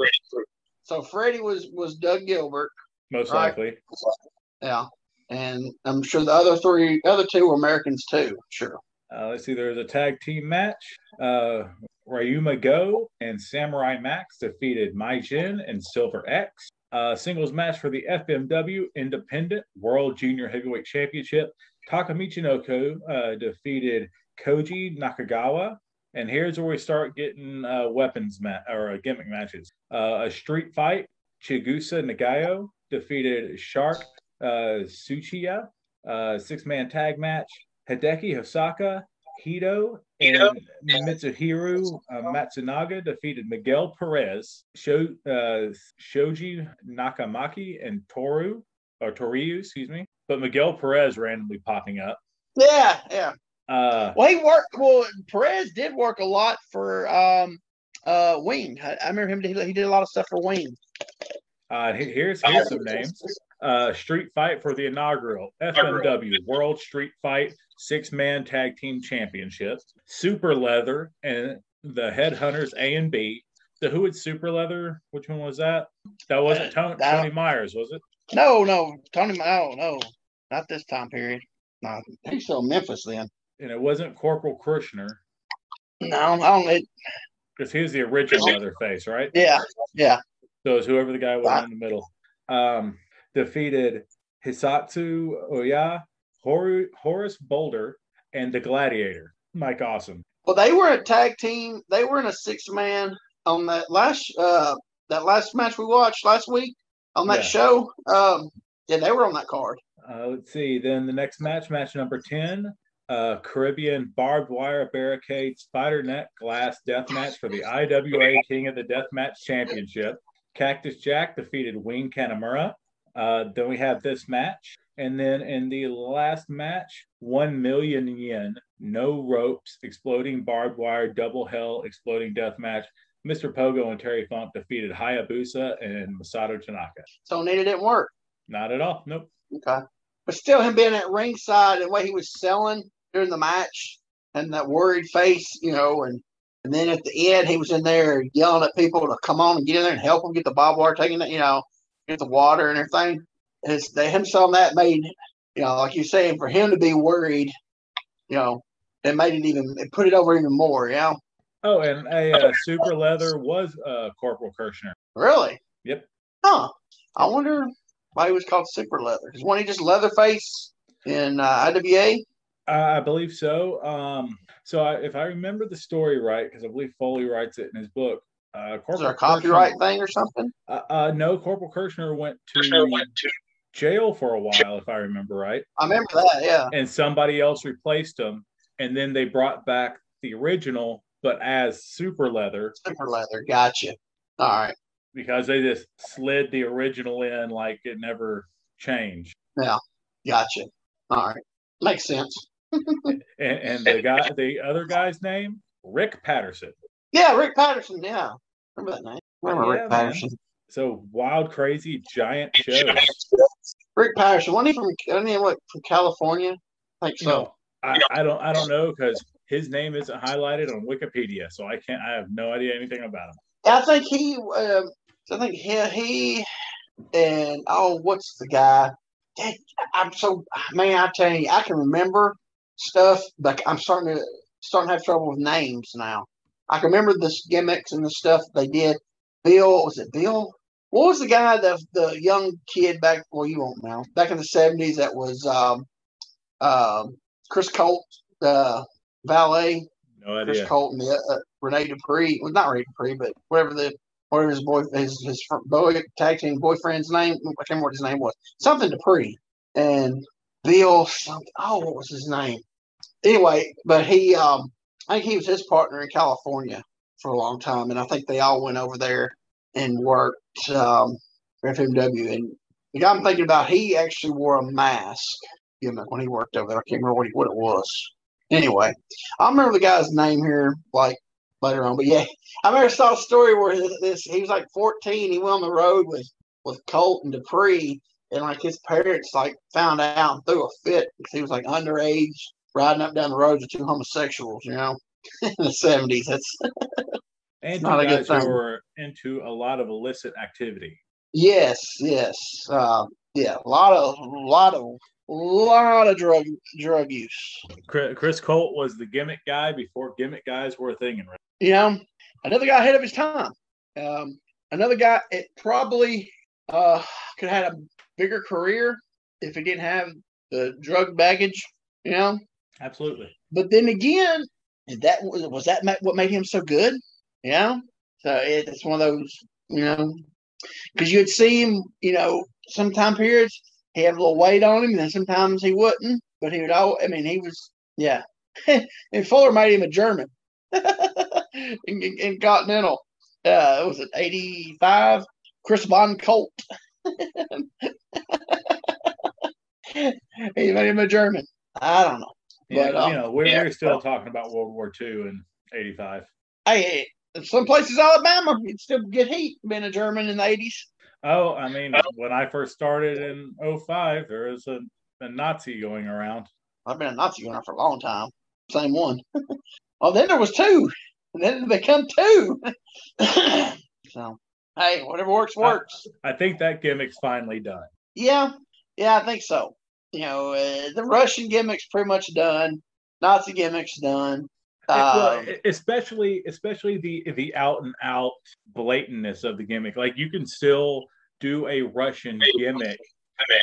So Freddy was was Doug Gilbert, most right? likely. Yeah, and I'm sure the other three, other two were Americans too. Sure. Uh, let's see. There's a tag team match. Uh, Ryuma Go and Samurai Max defeated Mai Jin and Silver X. Uh, singles match for the FMW Independent World Junior Heavyweight Championship. Taka Michinoku uh, defeated Koji Nakagawa. And here's where we start getting uh, weapons ma- or uh, gimmick matches. Uh, a street fight. Chigusa Nagayo defeated Shark uh, Tsuchiya. Uh, six man tag match. Hideki Hosaka, Hito, and Mitsuhiro uh, Matsunaga defeated Miguel Perez, Sho, uh, Shoji Nakamaki, and Toru or Toriu, excuse me. But Miguel Perez randomly popping up. Yeah, yeah. Uh, Well, he worked. Well, Perez did work a lot for um, uh, Wing. I, I remember him. He, he did a lot of stuff for Wing. uh, here's here's some names. Uh, Street Fight for the inaugural FMW World Street Fight Six Man Tag Team Championship. Super Leather and the Headhunters A and B. So who had Super Leather? Which one was that? That wasn't Tony, That- Tony Myers, was it? No, no, Tony. No, no, not this time period. No, he's still in Memphis then. And it wasn't Corporal Kirchner No, I don't. Because he was the original Leatherface, right? yeah, yeah. So it was whoever the guy was in the middle. Um, defeated Hisatsu Oya, Hor- Horace Boulder, and the Gladiator. Mike Awesome. Well, they were a tag team. They were in a six man on that last uh that last match we watched last week on that Yeah. show. Um, yeah, they were on that card. Uh, let's see. Then the next match, match number 10, uh, Caribbean barbed wire barricade spider net glass death match for the IWA King of the Death Match Championship. Cactus Jack defeated Wing Kanemura. Uh, then we have this match. And then in the last match, 1 million yen, no ropes, exploding barbed wire, double hell, exploding death match. Mr. Pogo and Terry Funk defeated Hayabusa and Masato Tanaka. So Nita didn't work. Not at all. Nope. Okay. But still, him being at ringside and way he was selling during the match and that worried face, you know, and and then at the end, he was in there yelling at people to come on and get in there and help him get the barbed wire, taking you know, get the water and everything. His, they, him selling that made, you know, like you're saying, for him to be worried, you know, it made it even, it put it over even more, you know. Oh, and a uh, super leather was uh, Corporal Kirchner. Really? Yep. Huh. I wonder why he was called Super Leather. Is one he just Leatherface in uh, IWA? I believe so. Um, so I, if I remember the story right, because I believe Foley writes it in his book. Uh, Corporal Is there a copyright Kirchner- thing or something? Uh, uh, no, Corporal Kirchner went to jail for a while, if I remember right, I remember that. Yeah. and somebody else replaced him, and then they brought back the original, but as Super Leather Super Leather. Gotcha. All right. because they just slid the original in like it never changed. Yeah, gotcha. All right. Makes sense. And, and the guy, the other guy's name, Rick Patterson. Yeah, Rick Patterson. Yeah. Remember that name? Remember Yeah, Rick man. Patterson? So wild, crazy, giant shows. Rick Patterson. Wasn't he from, wasn't he, what, from California? I think so. No, I, I don't, I don't know because his name isn't highlighted on Wikipedia, so I can't. I have no idea anything about him. I think he, um, I think he, he, and oh, what's the guy? I'm so man. I tell you, I can remember stuff, but I'm starting to starting to have trouble with names now. I can remember the gimmicks and the stuff they did. Bill, was it Bill? What was the guy, the the young kid back? Well, you won't know. Back in the '70s, that was um, um, Chris Colt, the valet. No idea. Chris. Colt and the, uh, Rene Dupree. Well, not Rene Dupree, but whatever the whatever his boy his his boy tag team boyfriend's name. I can't remember what his name was. Something Dupree and Bill. Something, oh, what was his name? Anyway, but he um I think he was his partner in California for a long time, and I think they all went over there and worked um, for FMW. And the guy I'm thinking about, he actually wore a mask gimmick when he worked over there. I can't remember what, it was. Anyway, I remember the guy's name here like later on, but yeah, I remember saw a story where this he was like 14. He went on the road with with Colt and Dupree, and like his parents like found out and threw a fit because he was like underage riding up down the road with two homosexuals, you know, in the 70s. That's And not a good thing. were into a lot of illicit activity. yes, yes, uh, yeah, a lot of, a lot of, lot of drug drug use. Chris, Colt was the gimmick guy before gimmick guys were a thing in wrestling. you know, another guy ahead of his time. Um, another guy, it probably uh, could have had a bigger career if he didn't have the drug baggage, you know. Absolutely. But then again, that was was that what made him so good, you know. So it, it's one of those, you know, because you'd see him, you know, some time periods he had a little weight on him, and then sometimes he wouldn't. But he would all, I mean, he was, yeah, and Fuller made him a German in, in, in, Continental. Uh, was it eighty five? Chris von Colt. made him a German. I don't know. Yeah, but, um, you know, we're, yeah, we're still talking about World War II in '85. Hey, some places Alabama, you'd still get heat being a German in the '80s. Oh, I mean, when I first started in 05, there was a, a Nazi going around. I've been a Nazi going around for a long time. Same one. well, then there was two, and then they become two. so, hey, whatever works, works. I, I, think that gimmick's finally done. Yeah, yeah, I think so. You know, uh, the Russian gimmick's pretty much done. Nazi gimmick's done. Um, especially, especially the the out and out blatantness of the gimmick. Like you can still do a Russian gimmick,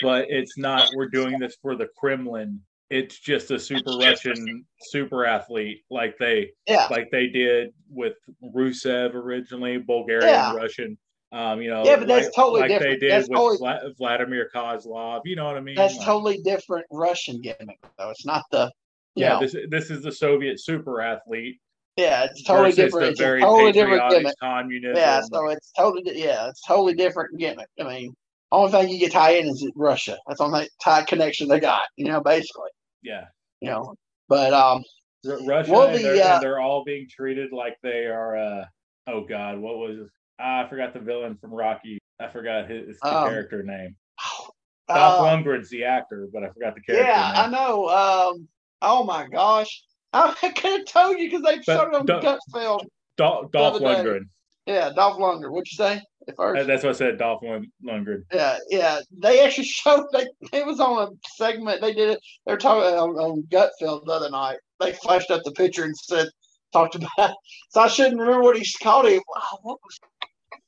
but it's not. We're doing this for the Kremlin. It's just a super Russian super athlete, like they yeah. like they did with Rusev originally, Bulgarian yeah. Russian. Um, you know, yeah, but that's like, totally like different. they did that's with totally, Vladimir Kozlov. You know what I mean? That's like, totally different Russian gimmick, though. It's not the yeah. Know. This this is the Soviet super athlete. Yeah, it's totally different. It's a totally different gimmick. Communism. Yeah, so it's totally yeah, it's totally different gimmick. I mean, only thing you get tied in is Russia. That's the only tie connection they got. You know, basically. Yeah. You know, but um, Russia well, the, and, they're, uh, and they're all being treated like they are. uh Oh God, what was Ah, I forgot the villain from Rocky. I forgot his, his um, character name. Dolph uh, Lundgren's the actor, but I forgot the character. Yeah, name. I know. Um, oh my gosh, I could have told you because they showed it on Do- Gutfeld. Dolph, Dolph Lundgren. Yeah, Dolph Lundgren. What'd you say? At first? That's what I said. Dolph Lundgren. Yeah, yeah. They actually showed. They it was on a segment. They did it. They were talking on, on Gutfeld the other night. They flashed up the picture and said talked about. So I shouldn't remember what he's called it. Wow, what was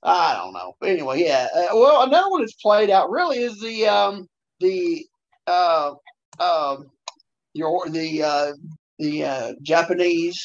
I don't know. Anyway, yeah. Uh, well, another one that's played out really is the um the uh um your the uh the uh Japanese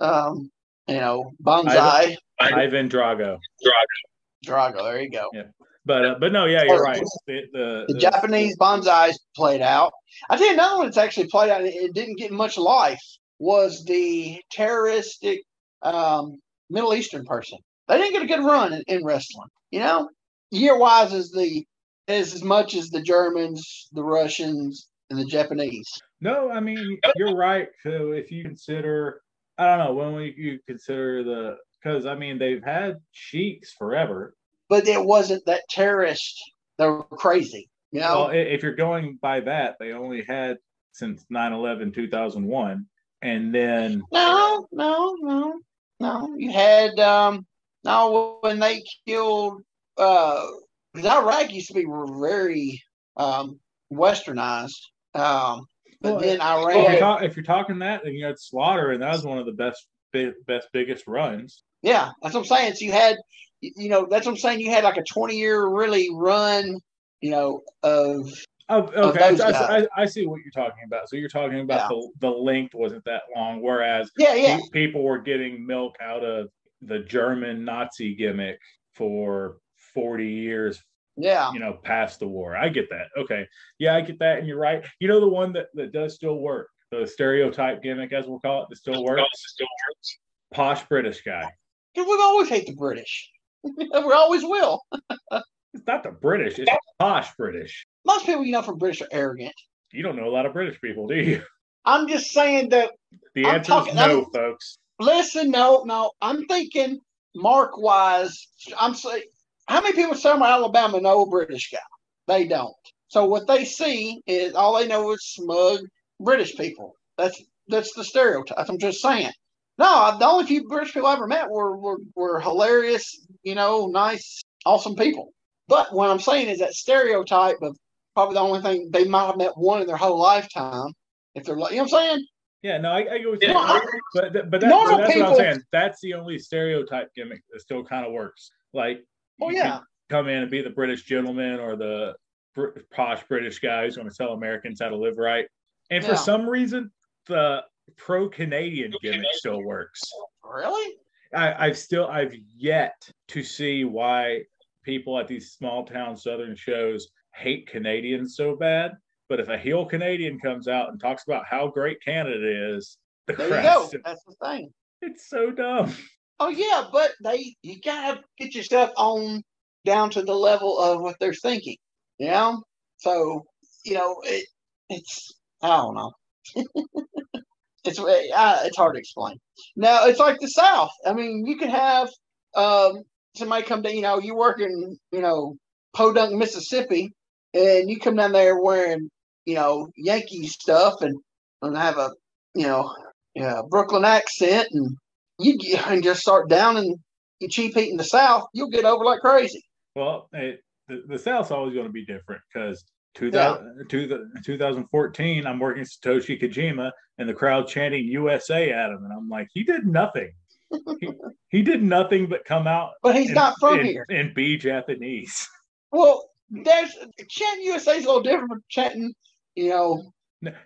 um you know Banzai. Ivan, Ivan Drago Drago Drago. There you go. Yeah. But uh, but no, yeah, you're right. The, the, the, the Japanese Banzai's played out. I think another one that's actually played out. It didn't get much life. Was the terroristic um, Middle Eastern person? They didn't get a good run in, in wrestling. You know, year wise is the is as much as the Germans, the Russians, and the Japanese. No, I mean you're right. So if you consider, I don't know when we, you consider the because I mean they've had sheiks forever, but it wasn't that terrorist. They were crazy. You know, well, if you're going by that, they only had since 9-11, 2001. and then no, no, no, no. You had um, now, when they killed, uh, because Iraq used to be very um, westernized. Um, but well, then Iran. Well, if, you're talk, if, you're talking that, then you had Slaughter, and that was one of the best, best, biggest runs. Yeah, that's what I'm saying. So you had, you know, that's what I'm saying. You had like a 20 year really run, you know, of. Oh, okay, of I, I, I, see what you're talking about. So you're talking about yeah. the the length wasn't that long, whereas yeah, yeah. people were getting milk out of the German Nazi gimmick for 40 years. Yeah. You know, past the war. I get that. Okay. Yeah, I get that. And you're right. You know, the one that, that does still work, the stereotype gimmick, as we'll call it, that still works. Still works. Posh British guy. We've always hate the British. we always will. it's not the British, it's posh British. Most people you know from British are arrogant. You don't know a lot of British people, do you? I'm just saying that. The answer is no, I'm, folks. Listen, no, no. I'm thinking mark wise. I'm saying, how many people from Alabama know a British guy? They don't. So what they see is all they know is smug British people. That's that's the stereotype. I'm just saying. No, the only few British people I ever met were, were were hilarious, you know, nice, awesome people. But what I'm saying is that stereotype of probably the only thing they might have met one in their whole lifetime. If they're like, you know what I'm saying? Yeah, no, I, I go with you. but but, that, but that's people, what I'm saying. That's the only stereotype gimmick that still kind of works. Like, oh yeah, come in and be the British gentleman or the br- posh British guy who's going to tell Americans how to live right. And yeah. for some reason, the pro Canadian gimmick still works. Really? I, I've still I've yet to see why people at these small town southern shows hate Canadians so bad. But if a heel Canadian comes out and talks about how great Canada is, The There you crowd That's the thing. It's so dumb. Oh yeah, but they you gotta get yourself on down to the level of what they're thinking. You know? So, you know, it it's I don't know. it's uh, it's hard to explain. Now it's like the South. I mean, you could have um somebody come to you know, you work in, you know, Podunk, Mississippi, and you come down there wearing, you know, Yankee stuff and, and have a, you know, yeah, Brooklyn accent and you get, and just start downing your cheap heat in the South, you'll get over like crazy. Well, it, the, the South's always going to be different because 2000, to 2014, I'm working Satoshi Kojima and the crowd chanting USA at him. And I'm like, he did nothing. he, he did nothing but come out But he's and, not from and- here. and be Japanese. Well, there's chanting USA is a little different from chanting, you know.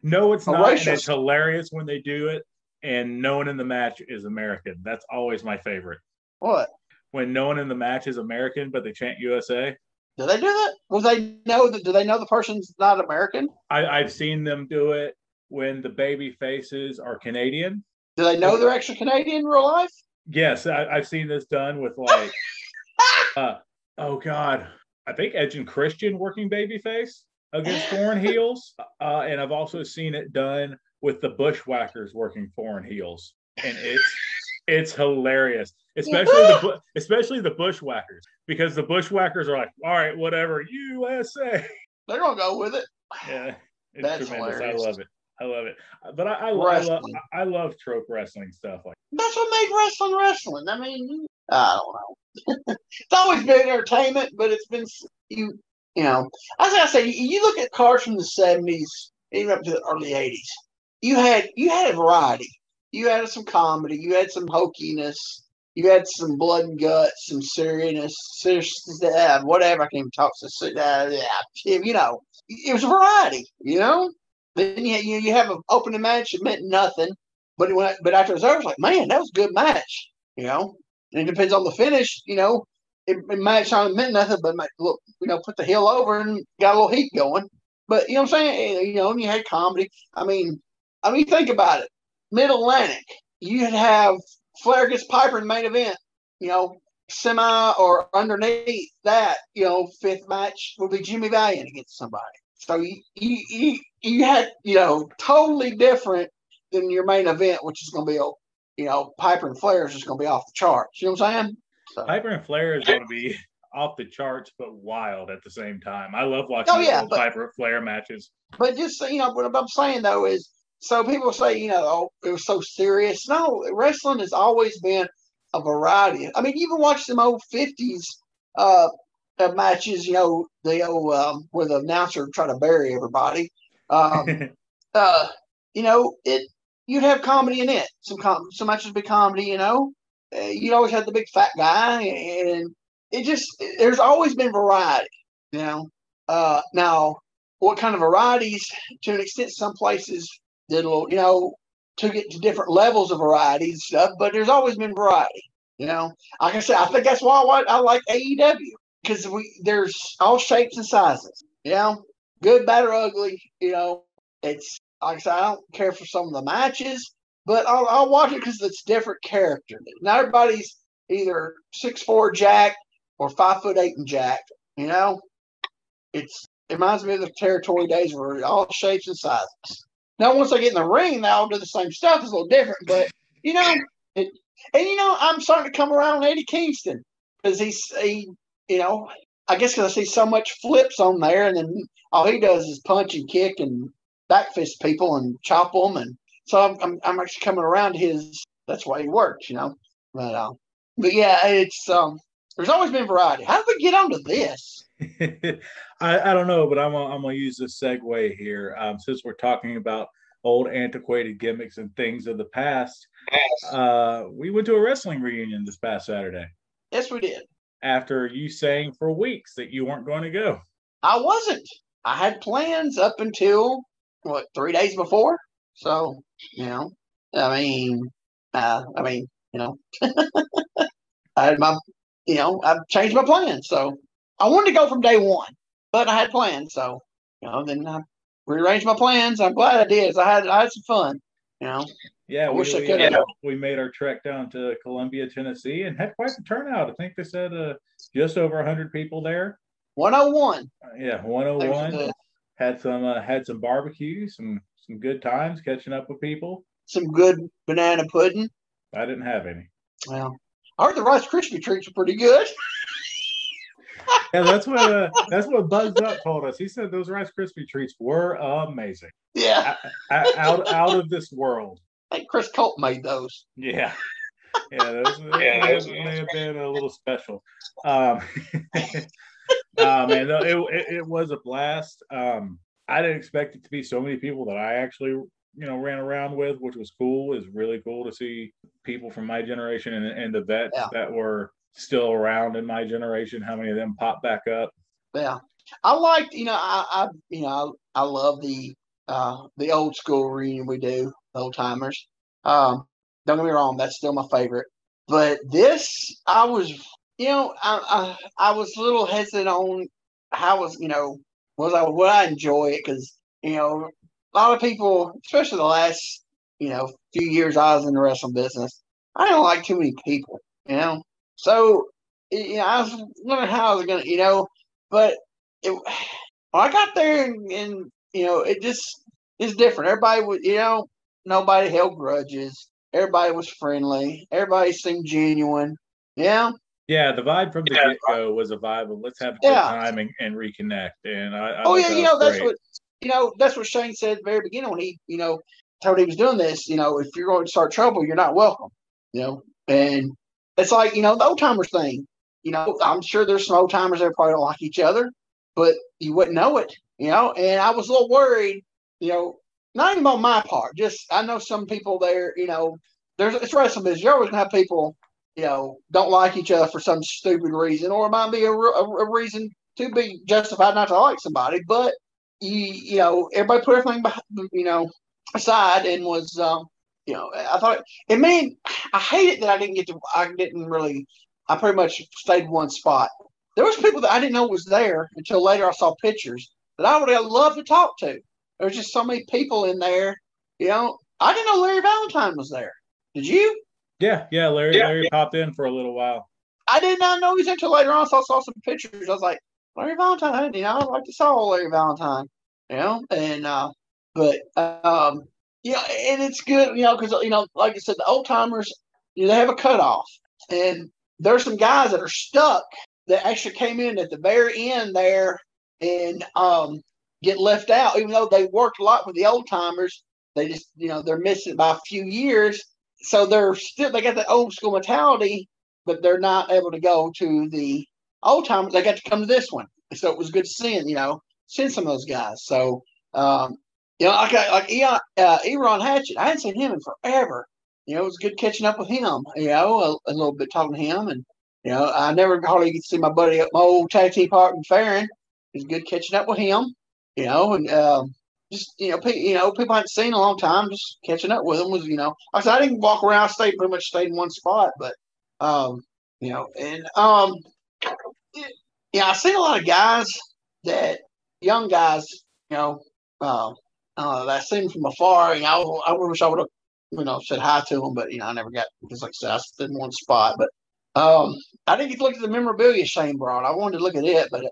No, it's not. And it's hilarious when they do it. And no one in the match is American. That's always my favorite. What? When no one in the match is American, but they chant USA. Do they do that? Well, they know that. Do they know the person's not American? I, I've seen them do it when the baby faces are Canadian. Do they know they're actually Canadian in real life? Yes, I, I've seen this done with like, uh, oh God, I think Edge and Christian working babyface against foreign heels, uh, and I've also seen it done with the Bushwhackers working foreign heels, and it's it's hilarious, especially the especially the Bushwhackers because the Bushwhackers are like, all right, whatever, USA. They're gonna go with it. Yeah, it's That's tremendous. hilarious. I love it. I love it. But I, I, I love I love trope wrestling stuff like. That's what made wrestling wrestling. I mean, I don't know. it's always been entertainment, but it's been you. You know, as I say, you, look at cars from the seventies, even up to the early eighties. You had you had a variety. You had some comedy. You had some hokiness. You had some blood and guts, some seriousness, serious, uh, whatever. I can't even talk. So, uh, yeah, you know, it was a variety. You know, then you you, you have an opening match It meant nothing, but it went, but after it was over, it's like, man, that was a good match. You know, and it depends on the finish. You know, it, it match not meant nothing, but might look, you know, put the heel over and got a little heat going. But you know what I'm saying? Eh, You know, and you had comedy. I mean, I mean, think about it. Mid Atlantic, you'd have Flair against Piper in main event. You know, semi or underneath that, you know, fifth match would be Jimmy Valiant against somebody. So you you you, you had you know totally different than your main event, which is going to be you know Piper and Flair is just going to be off the charts. You know what I'm saying? So, Piper and Flair is going to be off the charts, but wild at the same time. I love watching Oh, yeah, old but- Piper Flair matches. but just you know what I'm saying though is so people say you know oh it was so serious. No, wrestling has always been a variety. I mean, you even watch some old '50s uh, uh, matches. You know, the old um, where the announcer try to bury everybody. Um, uh, you know, it you'd have comedy in it. Some com- some matches would be comedy. You know, uh, you'd always had the big fat guy, and it just there's always been variety. You know, uh, now what kind of varieties? To an extent, some places did a little, you know, to get to different levels of variety and stuff. But there's always been variety. You know, like I said, I think that's why I, I like AEW because we there's all shapes and sizes. You know, good, bad, or ugly. You know, it's like I said, I don't care for some of the matches, but I'll, I'll watch it because it's different character. Not everybody's either six four Jack or five foot eight and Jack. You know, it's it reminds me of the territory days where all shapes and sizes. Now, once I get in the ring, they all do the same stuff. It's a little different, but you know, it, and you know, I'm starting to come around on Eddie Kingston because he's he, you know, I guess because I see so much flips on there, and then all he does is punch and kick and back fist people and chop them, and so I'm I'm, I'm actually coming around his. That's why he works, you know. But uh, but yeah, it's um. There's always been variety. How did we get onto this? I, I don't know, but I'm gonna, I'm gonna use this segue here um, since we're talking about old antiquated gimmicks and things of the past. Uh, we went to a wrestling reunion this past Saturday Yes, we did. after you saying for weeks that you weren't going to go. I wasn't. I had plans up until what three days before. So you know, I mean, uh, I mean, you know, I had my, you know, I've changed my plans. So I wanted to go from day one, but I had plans. So you know, then I rearranged my plans. I'm glad I did. I had I had some fun. You know, Yeah, I we, wish I could uh, have. we made our trek down to Columbia, Tennessee, and had quite the turnout. I think they said uh, just over 100 people there. 101. Uh, yeah, 101. Had some uh, had some barbecue, some some good times catching up with people. Some good banana pudding. I didn't have any. Well, I heard the Rice Krispie treats are pretty good. Yeah, that's what uh, that's what Bugs Up told us. He said those Rice Krispie treats were amazing, Yeah, O- out out of this world. I think Chris Colt made those. Yeah. Yeah, those, may, have, may have been a little special. Um, uh, man, it, it, it was a blast. Um, I didn't expect it to be so many people that I actually, you know, ran around with, which was cool. It's really cool to see people from my generation and, and the vets Yeah. that were still around in my generation. How many of them popped back up? Yeah, I liked. You know, I, I you know, I, I love the uh the old school reunion we do, old timers. Um, don't get me wrong, that's still my favorite. But this, I was, you know, I I, I was a little hesitant on how was, you know, was I would I enjoy it because you know a lot of people, especially the last you know few years I was in the wrestling business, I don't like too many people, you know. So you know, I was wondering how I was gonna, you know, but it, I got there and, and you know, it just is different. Everybody was, you know, nobody held grudges. Everybody was friendly. Everybody seemed genuine. Yeah, Yeah, the vibe from the Yeah. get go was a vibe of let's have a good Yeah. time and, and reconnect. And I, I oh yeah, you know that's great. what you know that's what Shane said at the very beginning when he you know told he was doing this. You know, if you're going to start trouble, you're not welcome. You know, and it's like you know the old timers thing. You know, I'm sure there's some old timers that probably don't like each other, but you wouldn't know it. You know, and I was a little worried. You know, not even on my part. Just I know some people there. You know, there's it's wrestling business. You're always gonna have people. You know, don't like each other for some stupid reason, or it might be a, a, a reason to be justified not to like somebody. But you, you know, everybody put everything, beh- you know, aside and was, um, you know, I thought it made. I hate it that I didn't get to. I didn't really. I pretty much stayed one spot. There was people that I didn't know was there until later. I saw pictures that I would have loved to talk to. There's just so many people in there. You know, I didn't know Larry Valentine was there. Did you? Yeah, yeah. Larry, Yeah, Larry popped in for a little while. I did not know he was there until later on. So I saw some pictures. I was like, Larry Valentine, you know, I like to saw Larry Valentine, you know, and uh, but um, yeah, and it's good, you know, because you know, like I said, the old timers, you know, they have a cutoff, and there's some guys that are stuck that actually came in at the very end there and um get left out, even though they worked a lot with the old timers. They just, you know, they're missing by a few years, so they're still they got the old school mentality but they're not able to go to the old timers. They got to come to this one. So it was good seeing, you know, seeing some of those guys. So, um, you know, like, like Eon, uh, Eron Hatchet, I hadn't seen him in forever. You know, it was good catching up with him, you know, a, a little bit talking to him. And, you know, I never hardly get to see my buddy, my old tag team partner, Farron. It was good catching up with him, you know, and, um, just you know, pe- you know, people I hadn't seen in a long time. Just catching up with them was, you know, I said I didn't walk around. I stayed pretty much stayed in one spot, but um, you know, and um, yeah, I've seen a lot of guys that young guys, you know, uh, uh, that I seen from afar. You know, I, I wish I would have, you know, said hi to them, but you know, I never got because, like I said, I stood in one spot. But um, I didn't get to look at the memorabilia Shane brought. I wanted to look at it, but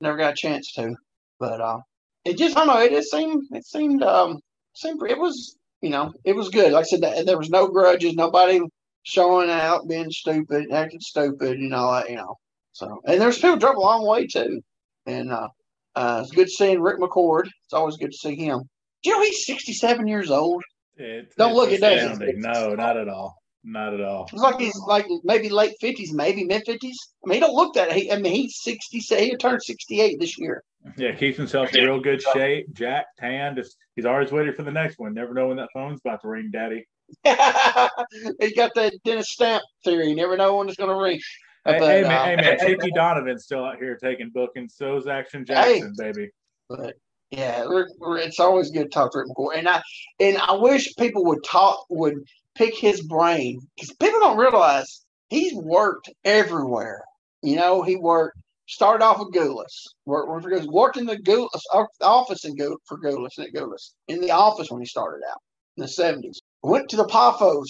never got a chance to. But uh, it just, I don't know, it just seemed, it seemed, um, seemed, it was, you know, it was good. Like I said, that, there was no grudges, nobody showing out, being stupid, acting stupid, you know, like, you know. So, and there's people drove a long way too. And uh, uh, it's good seeing Rick McCord. It's always good to see him. Do you know he's 67 years old? It, Don't look at that. No, not at all. Not at all. It's like he's like maybe late 50s, maybe mid 50s. I mean, he don't look that. He, I mean, he's 60. Say He turned 68 this year. Yeah, keeps himself in real good shape. Jack, tan. Just he's always waiting for the next one. Never know when that phone's about to ring, Daddy. he got that Dennis Stamp theory. You never know when it's going to ring. Hey, But, hey, man, uh, hey man, Chicky Donovan's still out here taking bookings. So's Action Jackson, baby. But yeah, we're, we're, it's always good to talk to Rick McCoy, and I and I wish people would talk would pick his brain because people don't realize he's worked everywhere. You know, he worked started off with Gulas, worked, worked, for Gulas, worked in the Gulas office in Gou- for Gulas at Gulas in the office when he started out in the seventies. went to the Poffos.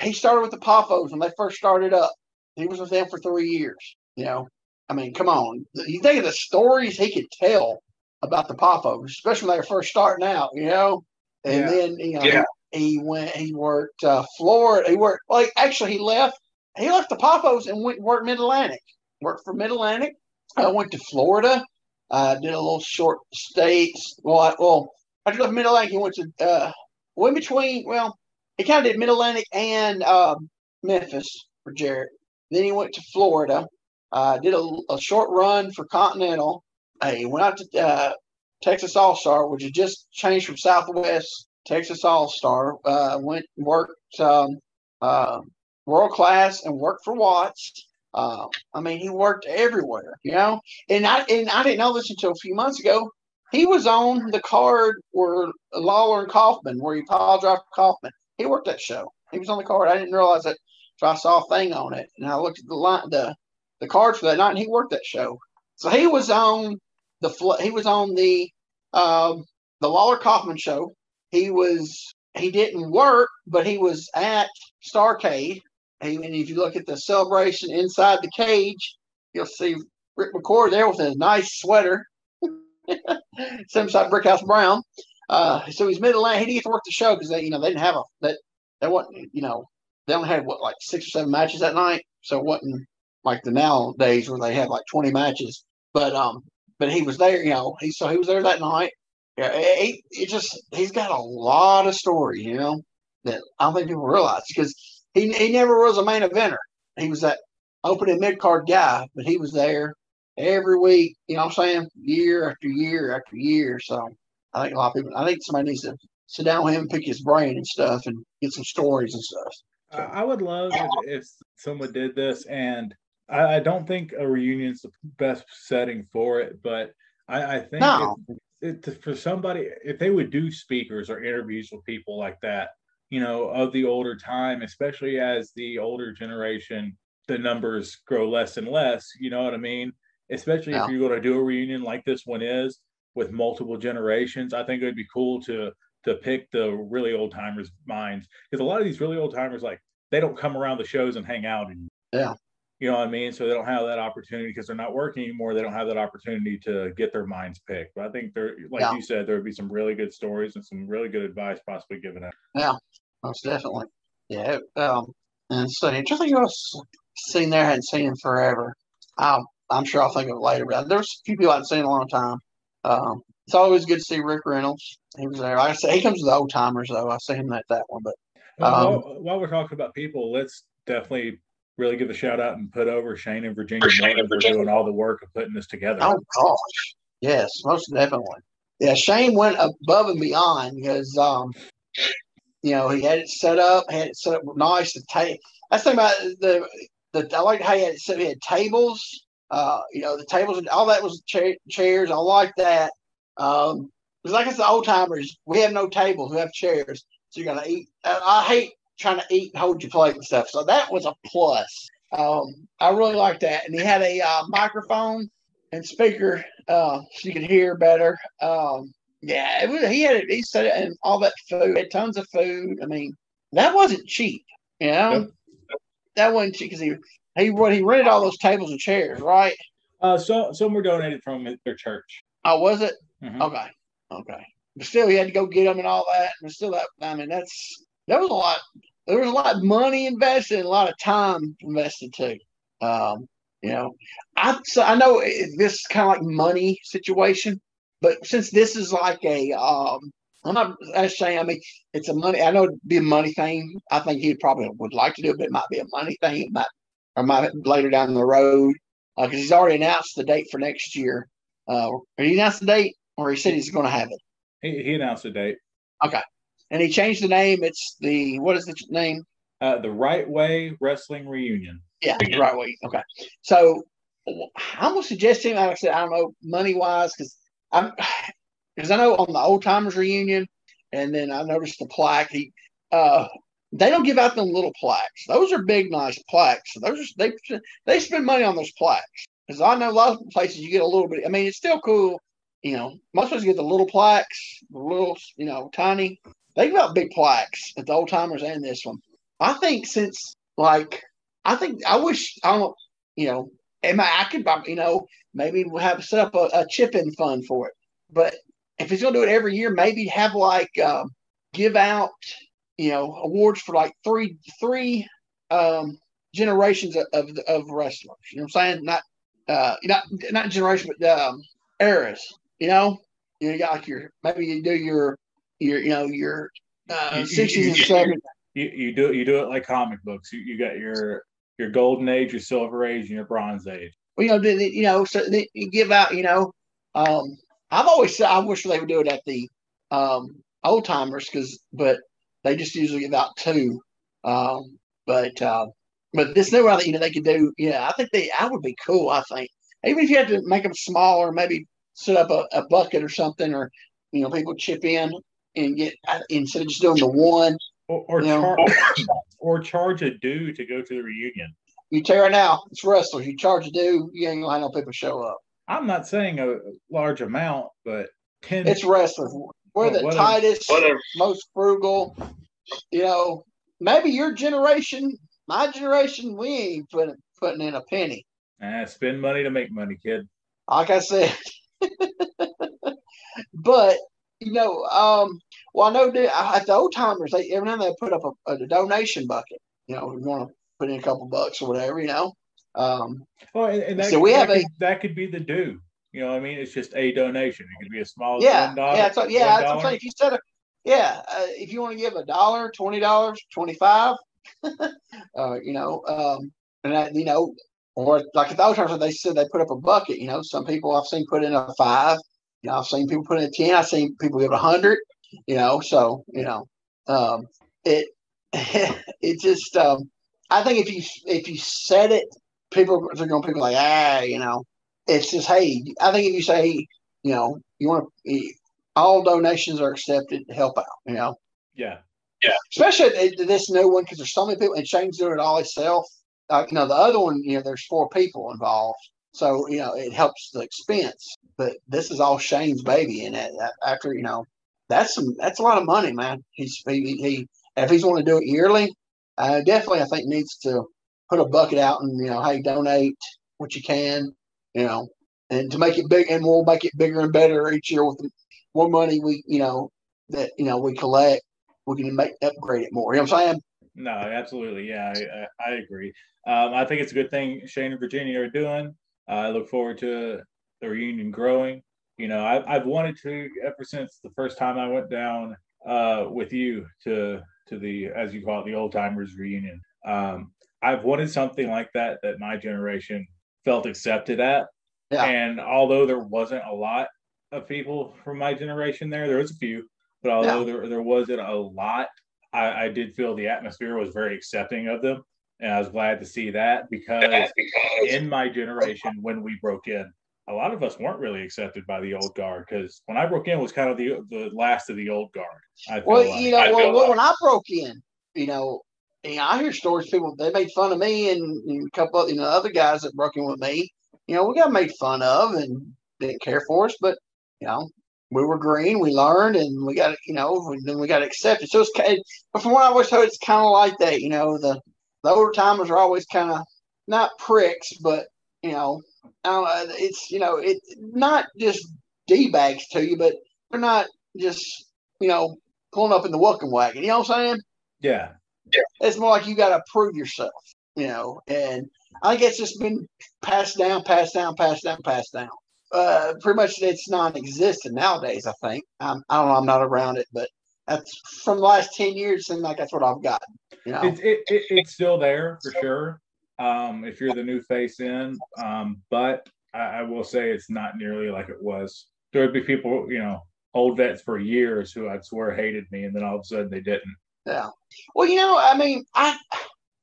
He started with the Poffos when they first started up. He was with them for three years. You know, I mean, come on. You think of the stories he could tell about the Poffos, especially when they were first starting out. You know, and Yeah. then you know Yeah. He went. He worked uh, Florida. He worked. Like actually, he left. He left the Poffos and went and worked Mid Atlantic. Worked for Mid Atlantic. I went to Florida. Uh, did a little short stay. Well, I, well, after left Mid Atlantic, he went to uh, well, in between. Well, he kind of did Mid Atlantic and um, Memphis for Jarrett. Then he went to Florida. Uh, did a, a short run for Continental. Uh, he went out to uh, Texas All Star, which had just changed from Southwest Texas All Star. Uh, went worked um, uh, world class and worked for Watts. Uh, I mean, he worked everywhere, you know. And I and I didn't know this until a few months ago. He was on the card where Lawler and Kaufman, where he pile drive Kaufman. He worked that show. He was on the card. I didn't realize that. So I saw a thing on it, and I looked at the line, the the cards for that night, and he worked that show. So he was on the he was on the um, the Lawler Kaufman show. He was he didn't work, but he was at Starcade. And if you look at the celebration inside the cage, you'll see Rick McCord there with a nice sweater, same side Brickhouse Brown. Uh, so he's mid Atlantic. He didn't get to work the show because they, you know, they didn't have a that they wasn't, you know, they only had what like six or seven matches that night, so it wasn't like the nowadays where they have like twenty matches. But um, but he was there, you know. He so he was there that night. Yeah, he, just he's got a lot of story, you know, that I don't think people realize because he he never was a main eventer. He was that opening mid card guy, but he was there every week. You know what I'm saying? Year after year after year. So I think a lot of people. I think somebody needs to sit down with him, and pick his brain and stuff, and get some stories and stuff. I I would love if, if someone did this, and I, I don't think a reunion's the best setting for it, but I, I think No. if, it, for somebody, if they would do speakers or interviews with people like that, you know, of the older time, especially as the older generation, the numbers grow less and less, you know what I mean? Especially Yeah. if you're going to do a reunion like this one is with multiple generations, I think it would be cool to to pick the really old timers' minds because a lot of these really old timers like they don't come around the shows and hang out and Yeah. You know what I mean? So they don't have that opportunity because they're not working anymore. They don't have that opportunity to get their minds picked. But I think there, like Yeah. you said, there would be some really good stories and some really good advice possibly given out. Yeah, most definitely. Yeah. Um, and so just think else seen there, I hadn't seen him forever. I'm, I'm sure I'll think of it later, but there's a few people I haven't seen in a long time. Um, it's always good to see Rick Reynolds. He was there. Like I said, he comes to the old timers though. I see him at that one, but Um, while, while we're talking about people, let's definitely really give a shout out and put over Shane and Virginia For Shane Martin and for Virginia. doing all the work of putting this together. oh gosh, yes, most definitely. Yeah, Shane went above and beyond because um, you know he had it set up, had it set up nice. The ta- that's the thing about the the I like how he had it set. He had tables. Uh, you know, the tables and all that was cha- chairs. I like that. Um, because like I said, old timers, we have no tables, we have chairs. So you're gonna eat. I, I hate trying to eat and hold your plate and stuff. So that was a plus. Um, I really liked that. And he had a uh, microphone and speaker, uh, so you could hear better. Um, yeah, it was, he had it. He said it, and all that food, had tons of food. I mean, that wasn't cheap. You know, Yep. that wasn't cheap because he he what he rented all those tables and chairs, right? Uh, so some were donated from their church. Oh, was it? Mhm. Okay, okay. But still, he had to go get them and all that. And still, that I mean, that's that was a lot. There was a lot of money invested, and a lot of time invested too. Um, you know, I so I know this is kind of like money situation, but since this is like a, um, I'm not saying. I mean, it's a money. I know it'd be a money thing. I think he probably would like to do it, but it might be a money thing. It might or might later down the road because he's already announced the date for next year. Uh, he announced the date, or he said he's going to have it, He, he announced the date. And he changed the name. It's the what is the name? Uh, the Right Way Wrestling Reunion. Yeah, the right way. Okay, so I'm gonna suggest him. Like I said, I don't know money wise because I'm because I know on the old timers reunion, and then I noticed the plaque. He uh they don't give out them little plaques. Those are big, nice plaques. So those are, they they spend money on those plaques because I know a lot of places you get a little bit. I mean, it's still cool. You know, most places get the little plaques, the little, you know, tiny. They give out big plaques at the old timers and this one. I think since like I think I wish I don't you know, am I, I could you know maybe we'll have set up a, a chip in fund for it. But if he's gonna do it every year, maybe have like um, give out you know awards for like three three um, generations of, of, of wrestlers. You know what I'm saying? Not uh, not not generation, but um, eras. You know, you, know, you got like your maybe you do your your you know your uh, sixties and seventies. You, you do you do it like comic books. You, you got your your golden age, your silver age, and your bronze age. Well, you know, you know, so they, you give out. You know, um, I've always said I wish they would do it at the um, old timers because, but they just usually give out two. Um, but uh, but this new one, you know, they could do. Yeah, I think they. I would be cool. I think even if you had to make them smaller, maybe set up a, a bucket or something, or you know, people chip in and get instead of just doing the one. Or, or, char- or charge a due to go to the reunion. You tear it out. It's wrestlers. You charge a due, you ain't gonna have no people show up. I'm not saying a large amount, but ten. It's wrestlers. We're the whatever. tightest, whatever. most frugal. You know, maybe your generation, my generation, we ain't putting putting in a penny. Ah, spend money to make money, kid. Like I said. but you know, um, well, I know at the old timers, they every now and then they put up a, a donation bucket. You know, we want to put in a couple bucks or whatever. You know. Um, oh, and, and that, so we that have could, a that could be the due. You know, what I mean, it's just a donation. It could be a small yeah, yeah, so, yeah. That's what If you said, a, yeah, uh, if you want to give a dollar, twenty dollars, twenty five, uh, you know, um, and that, you know, or like at those times they said they put up a bucket. You know, some people I've seen put in a five. You know, I've seen people put in a ten. I've seen people give a hundred. You know, so you know, um, it it just um, I think if you if you said it, people are going to people like ah, you know, it's just hey. I think if you say you know you want to, all donations are accepted to help out. You know. Yeah. Yeah. Especially this new one because there's so many people and Shane's doing it all himself. Like you know the other one, you know, there's four people involved, so you know it helps the expense. But this is all Shane's baby, and after you know that's some that's a lot of money, man. He's he, he if he's want to do it yearly, uh, definitely I think needs to put a bucket out and you know, hey, donate what you can, you know, and to make it big, and we'll make it bigger and better each year with more money we, you know, that you know we collect, we can make upgrade it more. You know what I'm saying? No, absolutely, yeah, I, I, I agree. Um, I think it's a good thing Shane and Virginia are doing. I look forward to the reunion growing. You know, I've, I've wanted to ever since the first time I went down uh, with you to to the as you call it the old timers reunion. Um, I've wanted something like that that my generation felt accepted at. Yeah. And although there wasn't a lot of people from my generation there, there was a few, but although yeah. there, there wasn't a lot, I, I, did feel the atmosphere was very accepting of them. And I was glad to see that because, because in my generation, when we broke in, a lot of us weren't really accepted by the old guard because when I broke in was kind of the the last of the old guard. well, like. you know, well, well when I broke in, you know, you know, I hear stories. People they made fun of me and, and a couple of you know other guys that broke in with me. You know, we got made fun of and didn't care for us, but you know, we were green. We learned, and we got you know, then we got accepted. So it's kind. But from what I always heard, it's kind of like that. You know, the the older timers are always kind of not pricks, but you know, uh, it's you know, it not just d bags to you, but they're not just you know pulling up in the welcome wagon. You know what I'm saying? Yeah. Yeah. It's more like you got to prove yourself, you know. And I think it's just been passed down, passed down, passed down, passed down. Uh, pretty much it's non-existent nowadays. I think I'm, I don't know. I'm not around it, but that's from the last ten years. And like that's what I've got You know, it, it, it, it's still there for sure. Um, if you're the new face in, um, but I, I will say it's not nearly like it was. There would be people, you know, old vets for years who I'd swear hated me, and then all of a sudden they didn't. Yeah. Well, you know, I mean, I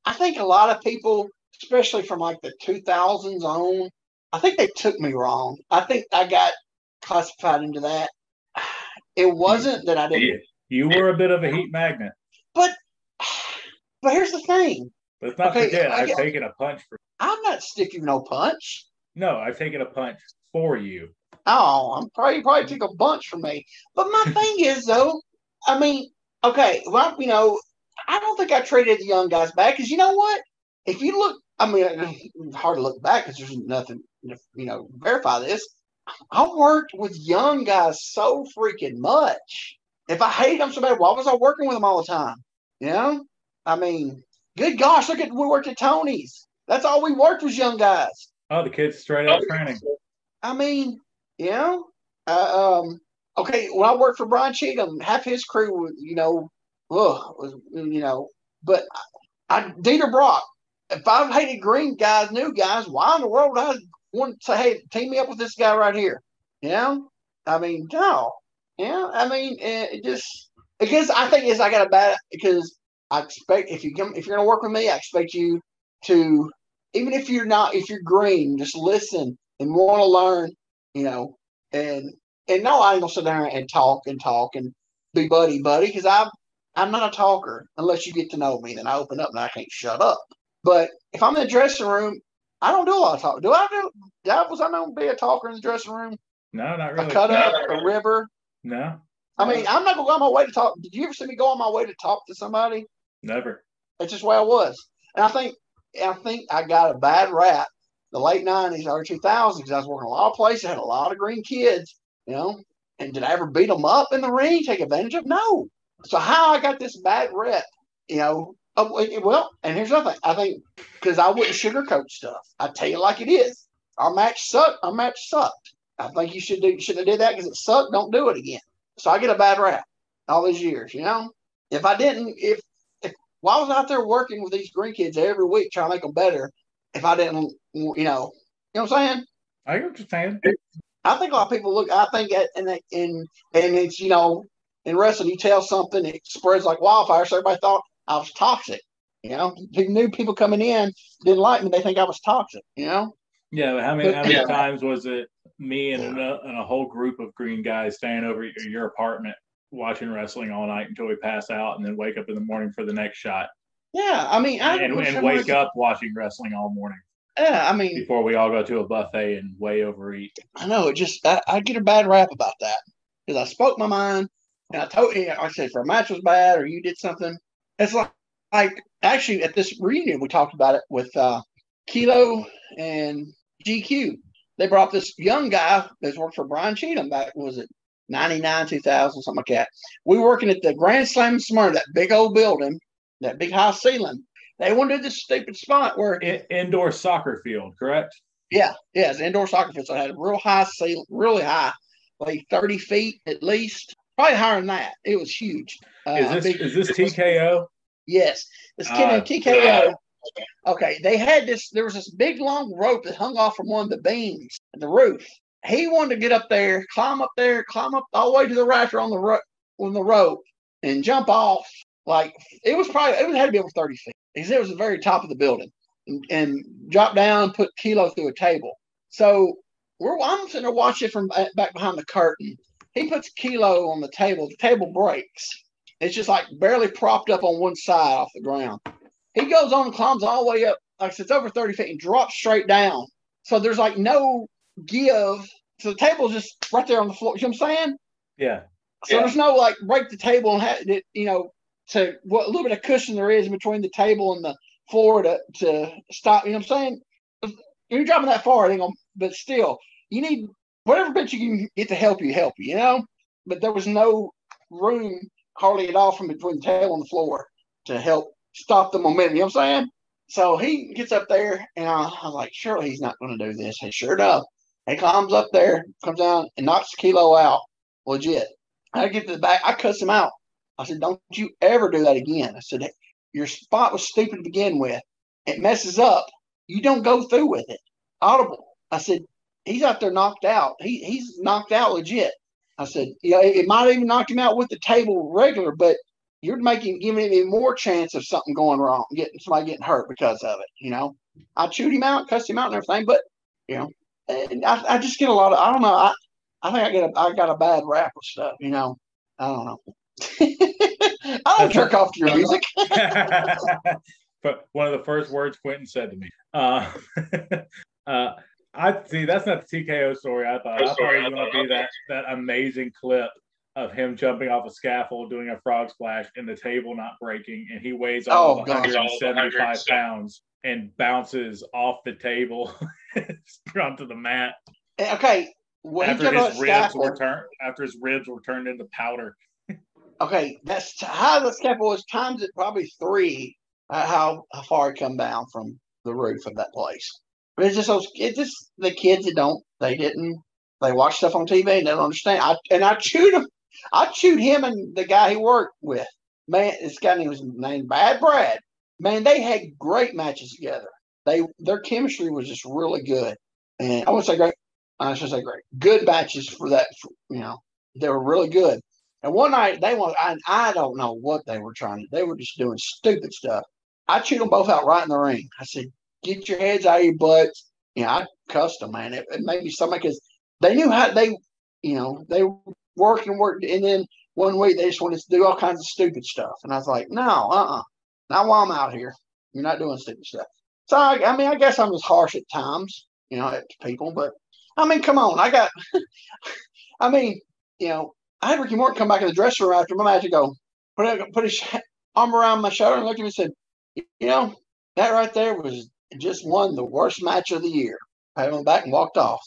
I think a lot of people, especially from like the 2000s on, I think they took me wrong. I think I got classified into that. It wasn't that I didn't. You were a bit of a heat magnet. But but here's the thing. Let's not okay, forget, I've taken a punch for. I'm not sticking no punch. No, I've taken a punch for you. Oh, I'm probably probably took a bunch from me. But my thing is though, I mean, okay, well, you know, I don't think I traded the young guys back because you know what? If you look, I mean, it's hard to look back because there's nothing, you know, verify this. I worked with young guys so freaking much. If I hated them so bad, why was I working with them all the time? You know, I mean, good gosh, look at we worked at Tony's. That's all we worked was young guys. Oh, the kids straight out training. I mean, you know, uh, um, okay, when I worked for Brian Cheatham, half his crew you know, ugh, was, you know, but I, I Dieter Brock, if I hated green guys, new guys, why in the world would I want to say, hey, team me up with this guy right here? You know, I mean, no, yeah, I mean, it just because I think is I got a bad because I expect if you come if you're gonna work with me, I expect you to even if you're not if you're green, just listen and want to learn, you know, and and no, I ain't gonna sit there and talk and talk and be buddy buddy because I'm I'm not a talker unless you get to know me. Then I open up and I can't shut up. But if I'm in the dressing room, I don't do a lot of talking. Do I do? That was I known to be a talker in the dressing room? No, not really. A cut up, a river. No. I mean, I'm not gonna go on my way to talk. Did you ever see me go on my way to talk to somebody? Never. That's just where I was. And I think I think I got a bad rap the late nineties, early two thousands, because I was working a lot of places, had a lot of green kids, you know. And did I ever beat them up in the ring, take advantage of? No. So how I got this bad rep, you know? Oh, well, and here's another thing. I think because I wouldn't sugarcoat stuff. I tell you like it is. Our match sucked. Our match sucked. I think you should do should have did that because it sucked. Don't do it again. So I get a bad rap all these years. You know, if I didn't, if if I was out there working with these green kids every week trying to make them better, if I didn't, you know, you know what I'm saying? I understand. I think a lot of people look. I think at, and and and it's you know in wrestling you tell something it spreads like wildfire. So everybody thought I was toxic. You know, new people coming in didn't like me. They think I was toxic. You know. Yeah, how many how many times was it me and a, and a whole group of green guys staying over at your apartment watching wrestling all night until we pass out, and then wake up in the morning for the next shot? Yeah, I mean, I and, and wake up watching wrestling all morning. Yeah, I mean, before we all go to a buffet and way overeat. I know it just I, I get a bad rap about that because I spoke my mind and I told you, I said, if our match was bad or you did something, it's like like actually at this reunion we talked about it with uh, Kilo and GQ. They brought this young guy that's worked for Brian Cheatham back was it 99, 2000, something like that. We were working at the Grand Slam Smyrna, that big old building, that big high ceiling. They wanted this stupid spot where In, indoor soccer field, correct? Yeah, yeah, it's indoor soccer field. So it had a real high ceiling, really high, like 30 feet at least, probably higher than that. It was huge. Uh, is this is this TKO? Yes, this kid uh, TKO. Okay, they had this. There was this big long rope that hung off from one of the beams the roof. He wanted to get up there, climb up there, climb up all the way to the rafter on the ro- on the rope, and jump off. Like it was probably it had to be over thirty feet because it was the very top of the building, and, and drop down, put Kilo through a table. So we're I'm sitting there watching from uh, back behind the curtain. He puts Kilo on the table. The table breaks. It's just like barely propped up on one side off the ground. He goes on and climbs all the way up, like it's over 30 feet, and drops straight down. So there's like no give. So the table's just right there on the floor. You know what I'm saying? Yeah. So yeah. there's no like break the table and have it, you know, to what a little bit of cushion there is between the table and the floor to to stop. You know what I'm saying? If you're dropping that far, it ain't gonna, but still, you need whatever bit you can get to help you, help you, you know? But there was no room hardly at all from between the table and the floor to help stop the momentum. You know what I'm saying? So he gets up there, and I, I was like, surely he's not going to do this. And sure enough, he climbs up there, comes down, and knocks kilo out. Legit. I get to the back, I cuss him out. I said, don't you ever do that again. I said, your spot was stupid to begin with. It messes up. You don't go through with it. Audible. I said, he's out there knocked out. He he's knocked out legit. I said, yeah, it might even knock him out with the table regular, but you're making giving me more chance of something going wrong, getting somebody getting hurt because of it. You know, I chewed him out, cussed him out, and everything, but you know, and I, I just get a lot of I don't know. I I think I get a I got a bad rap with stuff. You know, I don't know. I don't jerk off to your music. but one of the first words Quentin said to me. Uh, uh, I see. That's not the TKO story. I thought. I thought it was going to be that that amazing clip of him jumping off a scaffold, doing a frog splash, and the table not breaking, and he weighs Oh, all of gosh. 175 pounds and bounces off the table onto the mat Eh, Okay, when after his that ribs were turned after his ribs were turned into powder. okay, that's how the scaffold was times it probably three. Uh, how how far it come down from the roof of that place. But it's just those. It just the kids that don't. They didn't. They watch stuff on TV and they don't understand. I and I chewed him. I chewed him and the guy he worked with. Man, this guy name was named Bad Brad. Man, they had great matches together. They their chemistry was just really good. And I would say great. I should say great. Good matches for that. You know, they were really good. And one night they were. I, I don't know what they were trying to. They were just doing stupid stuff. I chewed them both out right in the ring. I said, "Get your heads out of your butts." You know, I cussed them, man. It, it made me so mad because they knew how they, you know, they worked and worked, and then one week they just wanted to do all kinds of stupid stuff, and I was like, "No, uh, uh not while I'm out here. You're not doing stupid stuff." So I, I mean, I guess I'm just harsh at times, you know, at people, but I mean, come on, I got, I mean, you know, I had Ricky Morton come back in the dressing room after my match and go, put put his arm around my shoulder and looked at me and said, you know, that right there was just won the worst match of the year. On the back and walked off.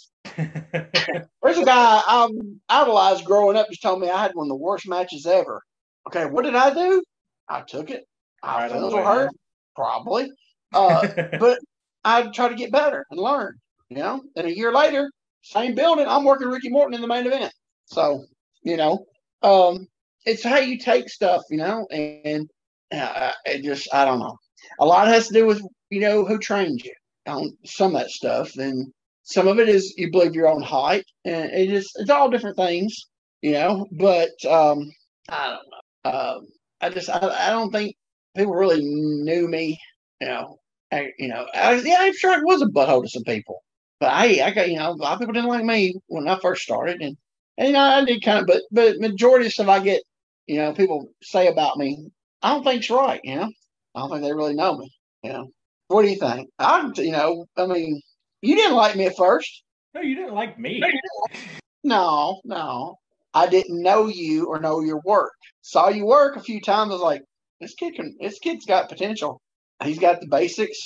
There's a guy I idolized growing up just told me I had one of the worst matches ever. Okay, what did I do? I took it. I Right felt a away, little hurt, probably. Uh, but I try to get better and learn, you know. And a year later, same building, I'm working Ricky Morton in the main event. So, you know, um, it's how you take stuff, you know, and uh, it just, I don't know. A lot has to do with, you know, who trained you on some of that stuff. And some of it is you believe your own height, and it is, it's all different things, you know, but um, I don't know. Um, I just, I, I don't think people really knew me, you know. I, you know, I, yeah, I'm sure it was a butthole to some people, but I, I got, you know, a lot of people didn't like me when I first started, and, and you know, I did kind of, but, but majority of stuff I get, you know, people say about me, I don't think it's right, you know. I don't think they really know me, you know. What do you think? I, you know, I mean, you didn't like me at first. no, you didn't like me. No, no. I didn't know you or know your work. Saw you work a few times. I was like, this kid can. This kid's got potential. He's got the basics.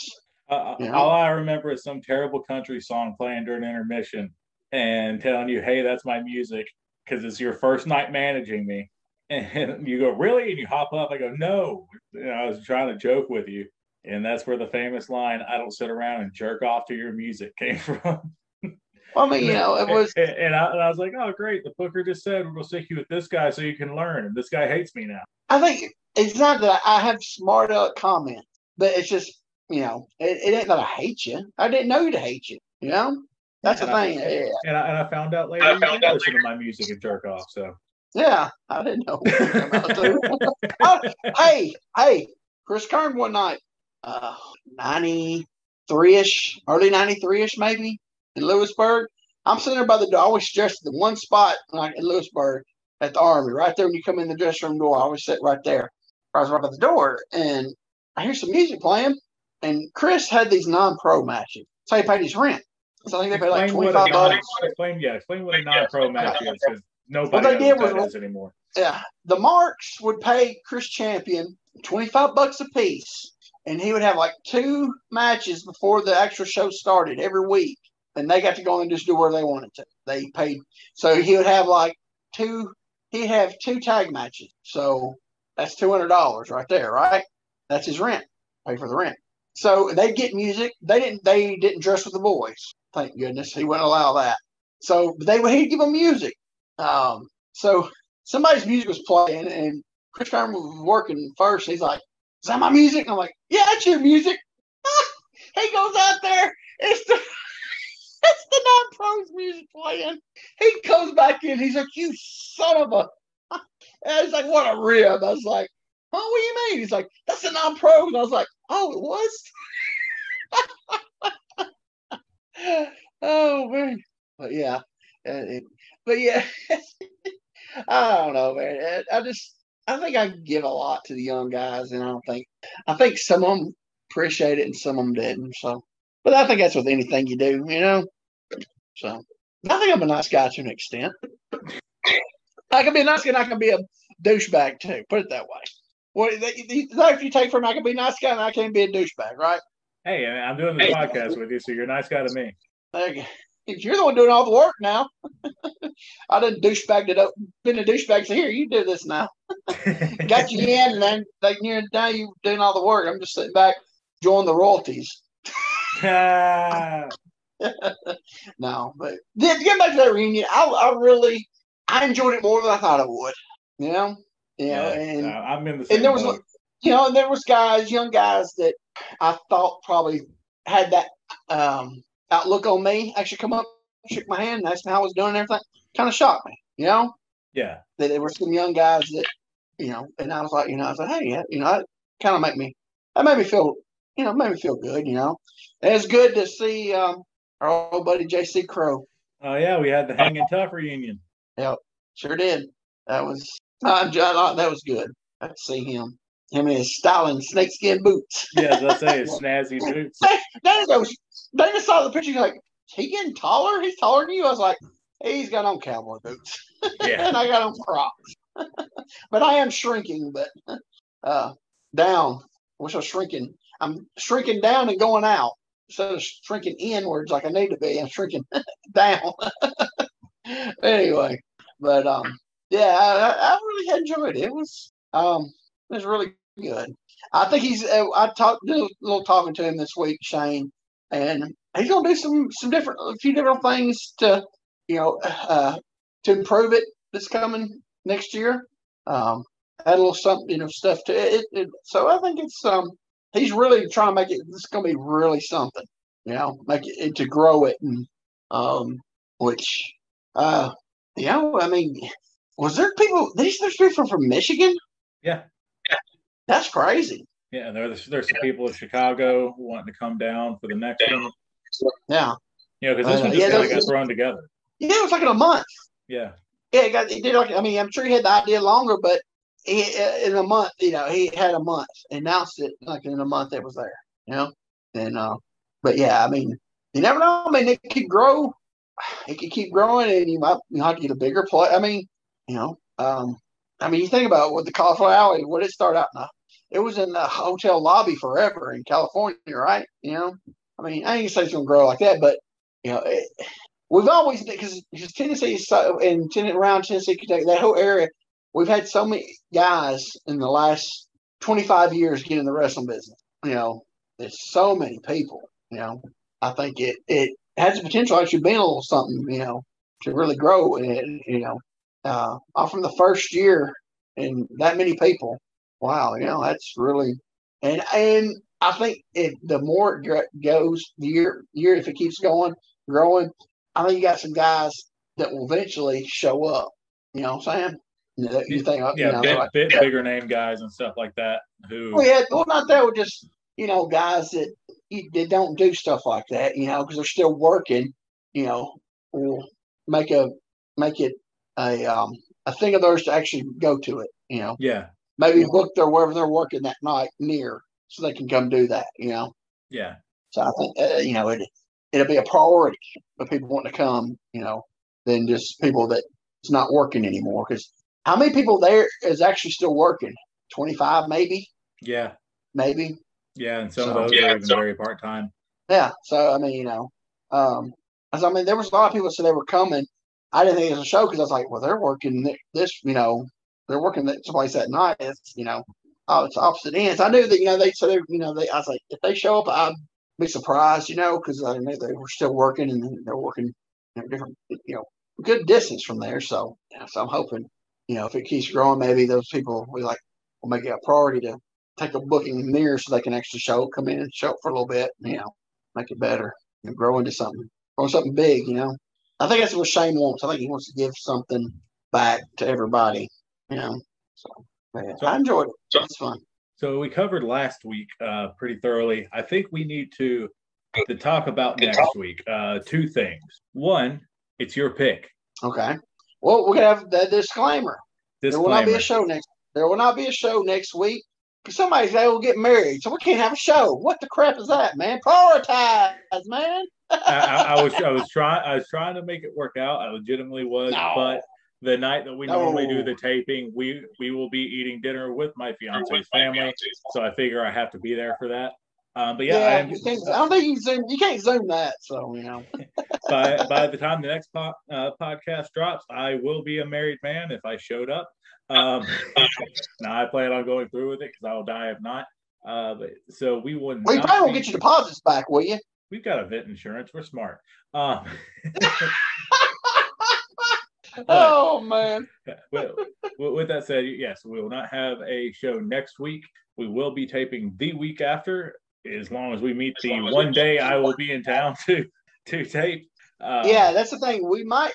Uh, Yeah. All I remember is some terrible country song playing during intermission and telling you, "Hey, that's my music," because it's your first night managing me. And you go, "Really?" And you hop up. I go, "No." You know, I was trying to joke with you, and that's where the famous line, "I don't sit around and jerk off to your music," came from. Well, I mean, you know, it was. and, and I, and I was like, "Oh, great! The booker just said we'll stick you with this guy so you can learn." And this guy hates me now. I think it's not that I have smart aleck comments, but it's just you know, it, it ain't that I hate you. I didn't know you to hate you. You know, that's the I- thing. Yeah, And I, and I found out later I you found did out listen to my music and jerk off. So yeah I didn't know. what you're about to. Oh, hey, hey, Chris Kern one night, uh, 93 ish, early 93 ish, maybe in Lewisburg. I'm sitting there by the door. I always stress the one spot like in Lewisburg at the Army, right there when you come in the dressing room door. I always sit right there. I was right by the door, and I hear some music playing. And Chris had these non-pro matches, so he paid his rent. So I think they paid like twenty five twenty what a bucks. explain yeah, explain what a non-pro match is because nobody What they did was- anymore. Yeah, the marks would pay Chris Champion twenty five bucks a piece, and he would have like two matches before the actual show started every week, and they got to go and just do where they wanted to. They paid, so he would have like two. He'd have two tag matches, so that's two hundred dollars right there, right? That's his rent. Pay for the rent. So they'd get music. They didn't. They didn't dress with the boys. Thank goodness he wouldn't allow that. So they would. He'd give them music. Um, so somebody's music was playing and Chris Carmen was working first. He's like, Is that my music? I'm like, Yeah, it's your music. he goes out there, it's the it's the non-pros music playing. He comes back in, he's like, You son of a and he's like, What a rib. I was like, Oh, what do you mean? He's like, That's the non-pros. And I was like, Oh, it was? oh man. But yeah. but yeah. I don't know, man. I just, I think I give a lot to the young guys, and I don't think, I think some of them appreciate it and some of them didn't. So, but I think that's with anything you do, you know. So, I think I'm a nice guy to an extent. I can be a nice guy and I can be a douchebag too. Put it that way. What if you take from I can be a nice guy and I can be a douchebag, right? Hey, I'm doing the podcast with you, so you're a nice guy to me. Okay. You're the one doing all the work now. I didn't douchebag it up, been a douchebag. So here, you do this now. Got you in, and then like you're now you doing all the work. I'm just sitting back, enjoying the royalties. no, but get back to that reunion. I, I really, I enjoyed it more than I thought I would. You know, you know, yeah, and I'm in the and there was, boat. you know, and there was guys, young guys that I thought probably had that um, outlook on me. Actually, come up, shook my hand, asked me how I was doing and everything. Kind of shocked me, you know. Yeah. That there were some young guys that, you know, and I was like, you know, I was like, hey, yeah, you know, that kind of make me, that made me feel, you know, made me feel good, you know. And it's good to see um, our old buddy JC Crow. Oh yeah, we had the hanging tough reunion. Yep, sure did. That was uh, that was good. I to see him. Him in his styling snakeskin boots. yeah, let's say his snazzy boots. Dana goes. Dana saw the picture. like, he getting taller? He's taller than you. I was like, hey, he's got on cowboy boots. Yeah. and I got on Crocs. but I am shrinking, but uh, down. I wish I was shrinking. I'm shrinking down and going out instead of shrinking inwards like I need to be. I'm shrinking down. anyway, but um, yeah, I, I really enjoyed it. It was um, it was really good. I think he's. Uh, I talked did a little talking to him this week, Shane, and he's gonna do some some different a few different things to you know uh, to improve it this coming next year. Um, add a little something, you know, stuff to it, it. So I think it's um he's really trying to make it. This is gonna be really something, you know, make it to grow it and um which uh you know I mean was there people? These there's people from Michigan. Yeah, that's crazy. Yeah, there's there's some people in Chicago wanting to come down for the next one. Yeah. Yeah, because this uh, one just yeah, kind of got thrown together. Yeah, it was like in a month. Yeah. Yeah, it got. He did like. I mean, I'm sure he had the idea longer, but he in a month, you know, he had a month announced it like in a month it was there. You know, and uh, but yeah, I mean, you never know. I mean, it could grow. It could keep growing, and you might you have to get a bigger play. I mean, you know, um, I mean, you think about what the Cauliflower Alley, what did it start out in? It was in the hotel lobby forever in California, right? You know, I mean, I ain't say it's gonna grow like that, but you know, it, we've always been because Tennessee so, and around Tennessee, Kentucky, that whole area, we've had so many guys in the last 25 years get in the wrestling business. You know, there's so many people. You know, I think it it has the potential actually being a little something. You know, to really grow. And you know, uh, off from the first year and that many people. Wow, you know that's really and and I think it the more it goes the year year if it keeps going growing, I think you got some guys that will eventually show up. You know what I'm saying? You think, yeah, you know, bit, like, bit bigger name guys and stuff like that. Who? Well, yeah, well, not that. We're just you know guys that they don't do stuff like that. You know, because they're still working. You know, will make a make it a um, a thing of theirs to actually go to it. You know, yeah, maybe book their wherever they're working that night near, so they can come do that. You know, yeah. So I think uh, you know it it'll be a priority for people wanting to come. You know, than just people that it's not working anymore. Because how many people there is actually still working? Twenty five, maybe. Yeah. Maybe. Yeah, and some so, of those yeah, are even so, very part time. Yeah. So I mean, you know, um, I mean, there was a lot of people said they were coming, I didn't think it was a show because I was like, well, they're working this, you know, they're working this place at night. It's, you know, oh, it's opposite ends. I knew that, you know, they said, you know, they, I was like, if they show up, I'd be surprised, you know, because I knew they were still working and they're working you know, different, you know, good distance from there. So, so I'm hoping, you know, if it keeps growing, maybe those people we like will make it a priority to take a booking near so they can actually show, come in and show up for a little bit, you know, make it better and grow into something, grow something big, you know. I think that's what Shane wants. I think he wants to give something back to everybody. You know, so, yeah, so I enjoyed it. It's fun. So we covered last week uh, pretty thoroughly. I think we need to to talk about next week. Uh, two things. One, it's your pick. Okay. Well, we're gonna have the disclaimer. disclaimer. There will not be a show next. There will not be a show next week. Somebody they will get married, so we can't have a show. What the crap is that, man? Prioritize, man. I, I, was I was trying I was trying to make it work out. I legitimately was, no. but the night that we normally do the taping, we we will be eating dinner with my fiance's family. So I figure I have to be there for that. Um, but yeah, yeah I, am, I, don't think you can zoom. You can't zoom that, so you know. by by the time the next po- uh, podcast drops, I will be a married man if I showed up. Um, now I plan on going through with it because I will die if not. Uh, but so we wouldn't. Well, probably won't get your deposits back, will you? We've got event insurance. We're smart. Um, oh man. Well, with that said, yes, we will not have a show next week. We will be taping the week after, as long as we meet the one day I will be in town to to tape. Uh, yeah, that's the thing. We might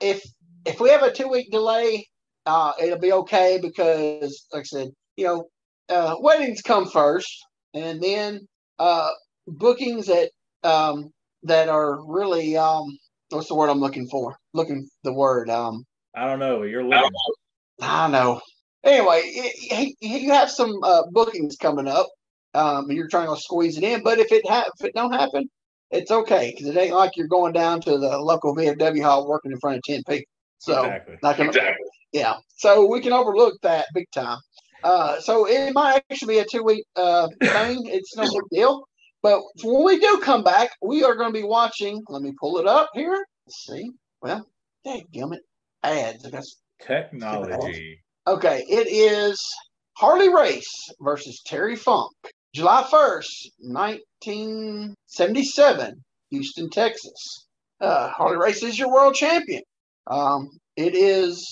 if if we have a two week delay, uh, it'll be okay because, like I said, you know, uh, weddings come first, and then uh, bookings that um, that are really um, what's the word I'm looking for? Looking the word. Um, I don't know. You're looking. I know. Anyway, it, you have some uh, bookings coming up. Um, you're trying to squeeze it in, but if it ha- if it don't happen, it's okay because it ain't like you're going down to the local VFW hall working in front of ten people. So, exactly. Not gonna, exactly. Yeah. So we can overlook that big time. Uh, so it might actually be a two week uh, thing. It's no big deal. But when we do come back, we are going to be watching. Let me pull it up here. Let's see. Well, gummit. Ads. I guess. Technology. Okay. It is Harley Race versus Terry Funk. July 1st, 1977, Houston, Texas. Uh, Harley Race is your world champion. Um, it is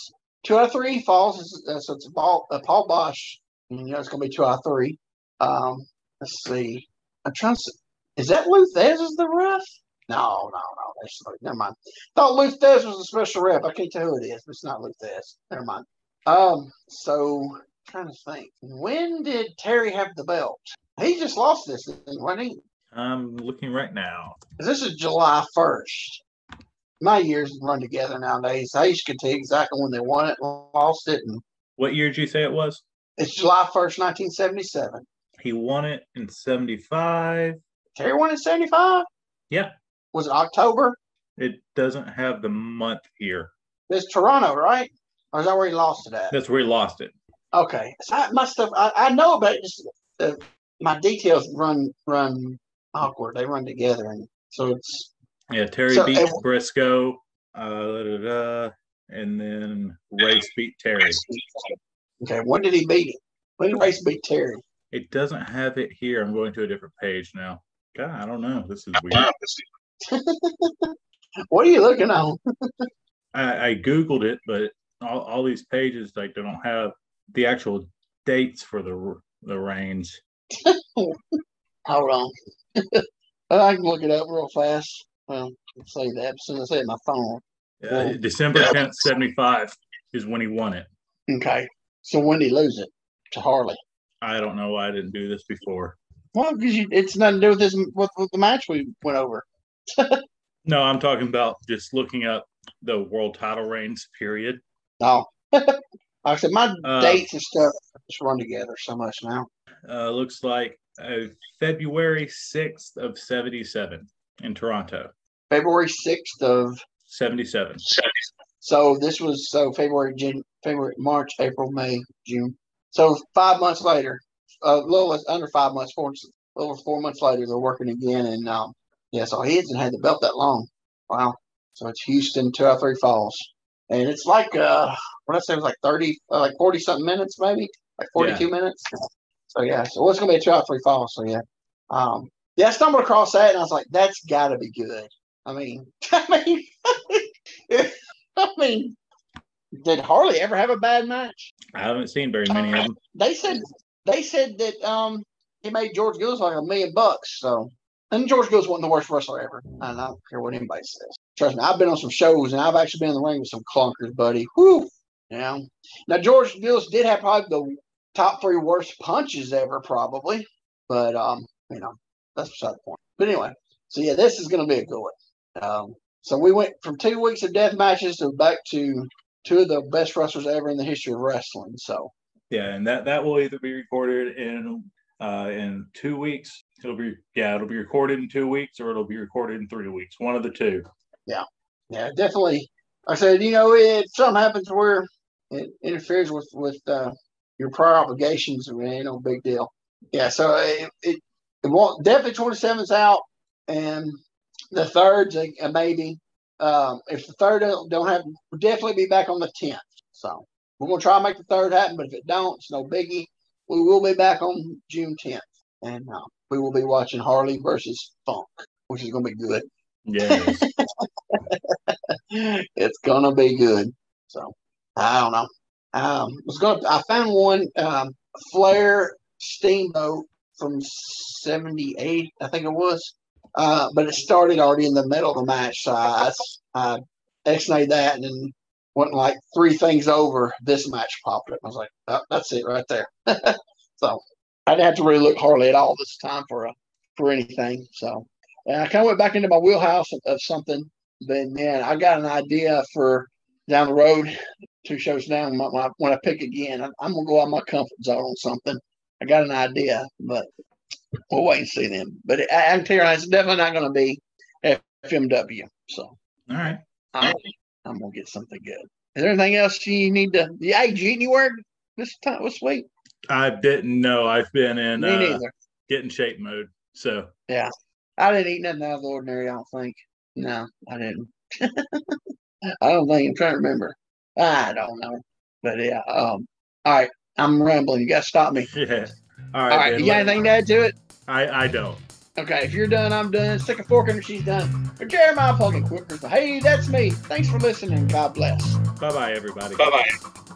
two out of three falls. Uh, so it's Paul, uh, Paul Boesch. You know, it's going to be two out of three. Um, let's see. I'm trying to. Is that Lou Thesz is the ref? No, no, no. That's never mind. Thought Lou Thesz was a special rep. I can't tell who it is, but it's not Lou Thesz. Never mind. Um, so I'm trying to think. When did Terry have the belt? He just lost this thing, wasn't he? I'm looking right now. This is July 1st. My years run together nowadays. I used to tell you exactly when they won it, lost it, and what year did you say it was? It's July 1st, 1977. He won it in 75. Terry won in 75? Yeah. Was it October? It doesn't have the month here. It's Toronto, right? Or is that where he lost it at? That's where he lost it. Okay. So I, my stuff, I, I know about it, just uh, my details run run awkward. They run together. And so it's. Yeah, Terry so, beat it, Briscoe. Uh, da, da, da, and then Race beat Terry. Okay, when did he beat him? When did Race beat Terry? It doesn't have it here. I'm going to a different page now. God, I don't know. This is weird. what are you looking on? I, I, googled it, but all, all these pages like they don't have the actual dates for the the reigns. Hold on. I can look it up real fast. Well, say that as soon as I say my phone. Yeah, December 10th, 75 is when he won it. Okay. So when did he lose it to Harley? I don't know why I didn't do this before. Well, because it's nothing to do with this with, with the match we went over. no, I'm talking about just looking up the world title reigns period. Oh, like I said, my uh, dates and stuff just run together so much now. Uh, looks like uh, February 6th of 77 in Toronto. February 6th of 77. So this was so February, June, February, March, April, May, June. So five months later, a little less, under five months, four, over four months later, they're working again. And um, yeah, so he hasn't had the belt that long. Wow. So it's Houston, two out three falls. And it's like, uh, what I say, it was like 30, uh, like 40 something minutes, maybe like 42 yeah. minutes. So yeah, so it's going to be a two out three falls. So yeah. Um, yeah, I stumbled across that and I was like, that's got to be good. I mean, I mean, I mean, did Harley ever have a bad match? I haven't seen very many of them. They said they said that um he made George Gulas like a million bucks. So and George Gulas wasn't the worst wrestler ever. And I don't care what anybody says. Trust me, I've been on some shows and I've actually been in the ring with some clunkers, buddy. Whoo! You know. Now George Gulas did have probably the top three worst punches ever, probably. But um, you know, that's beside the point. But anyway, so yeah, this is gonna be a good one. Um, so we went from two weeks of death matches to back to two of the best wrestlers ever in the history of wrestling. So yeah, and that that will either be recorded in uh, in two weeks. It'll be yeah, it'll be recorded in two weeks, or it'll be recorded in three weeks. One of the two. Yeah, yeah, definitely. I said, you know, if something happens where it interferes with with uh, your prior obligations, it ain't no big deal. Yeah, so it it, it won't definitely twenty seven's out, and the third's a, a maybe. Um, if the third don't, don't happen, we'll definitely be back on the tenth. So we're gonna try to make the third happen, but if it don't, it's no biggie. We will be back on June tenth, and uh, we will be watching Harley versus Funk, which is gonna be good. Yes. it's gonna be good. So I don't know. Um, was gonna. I found one um, Flair Steamboat from '78, I think it was. Uh, but it started already in the middle of the match, so I, I X-rayed that, and then went like three things over. This match popped up. I was like, oh, that's it right there. so I didn't have to really look hardly at all this time for a for anything. So and I kind of went back into my wheelhouse of, of something. But man, I got an idea for down the road, two shows down. When I, when I pick again, I'm, I'm gonna go out my comfort zone on something. I got an idea, but we'll wait and see them. But I, I can tell you, it's definitely not going to be FMW. So, all right, I'm, I'm gonna get something good. Is there anything else you need to? Yeah, you eat anywhere this time this week? I didn't know. I've been in Me uh, getting shape mode. So Yeah, I didn't eat nothing out of the ordinary. I don't think. No, I didn't. I don't think. I'm trying to remember. I don't know. But yeah. Um. All right. I'm rambling. You got to stop me. yeah. All right. All right. then, You got anything to add to it? I I don't. Okay, if you're done, I'm done. Stick a fork in her, she's done. For Jeremiah Pulling Quicker. Hey, that's me. Thanks for listening. God bless. Bye bye everybody. Bye bye.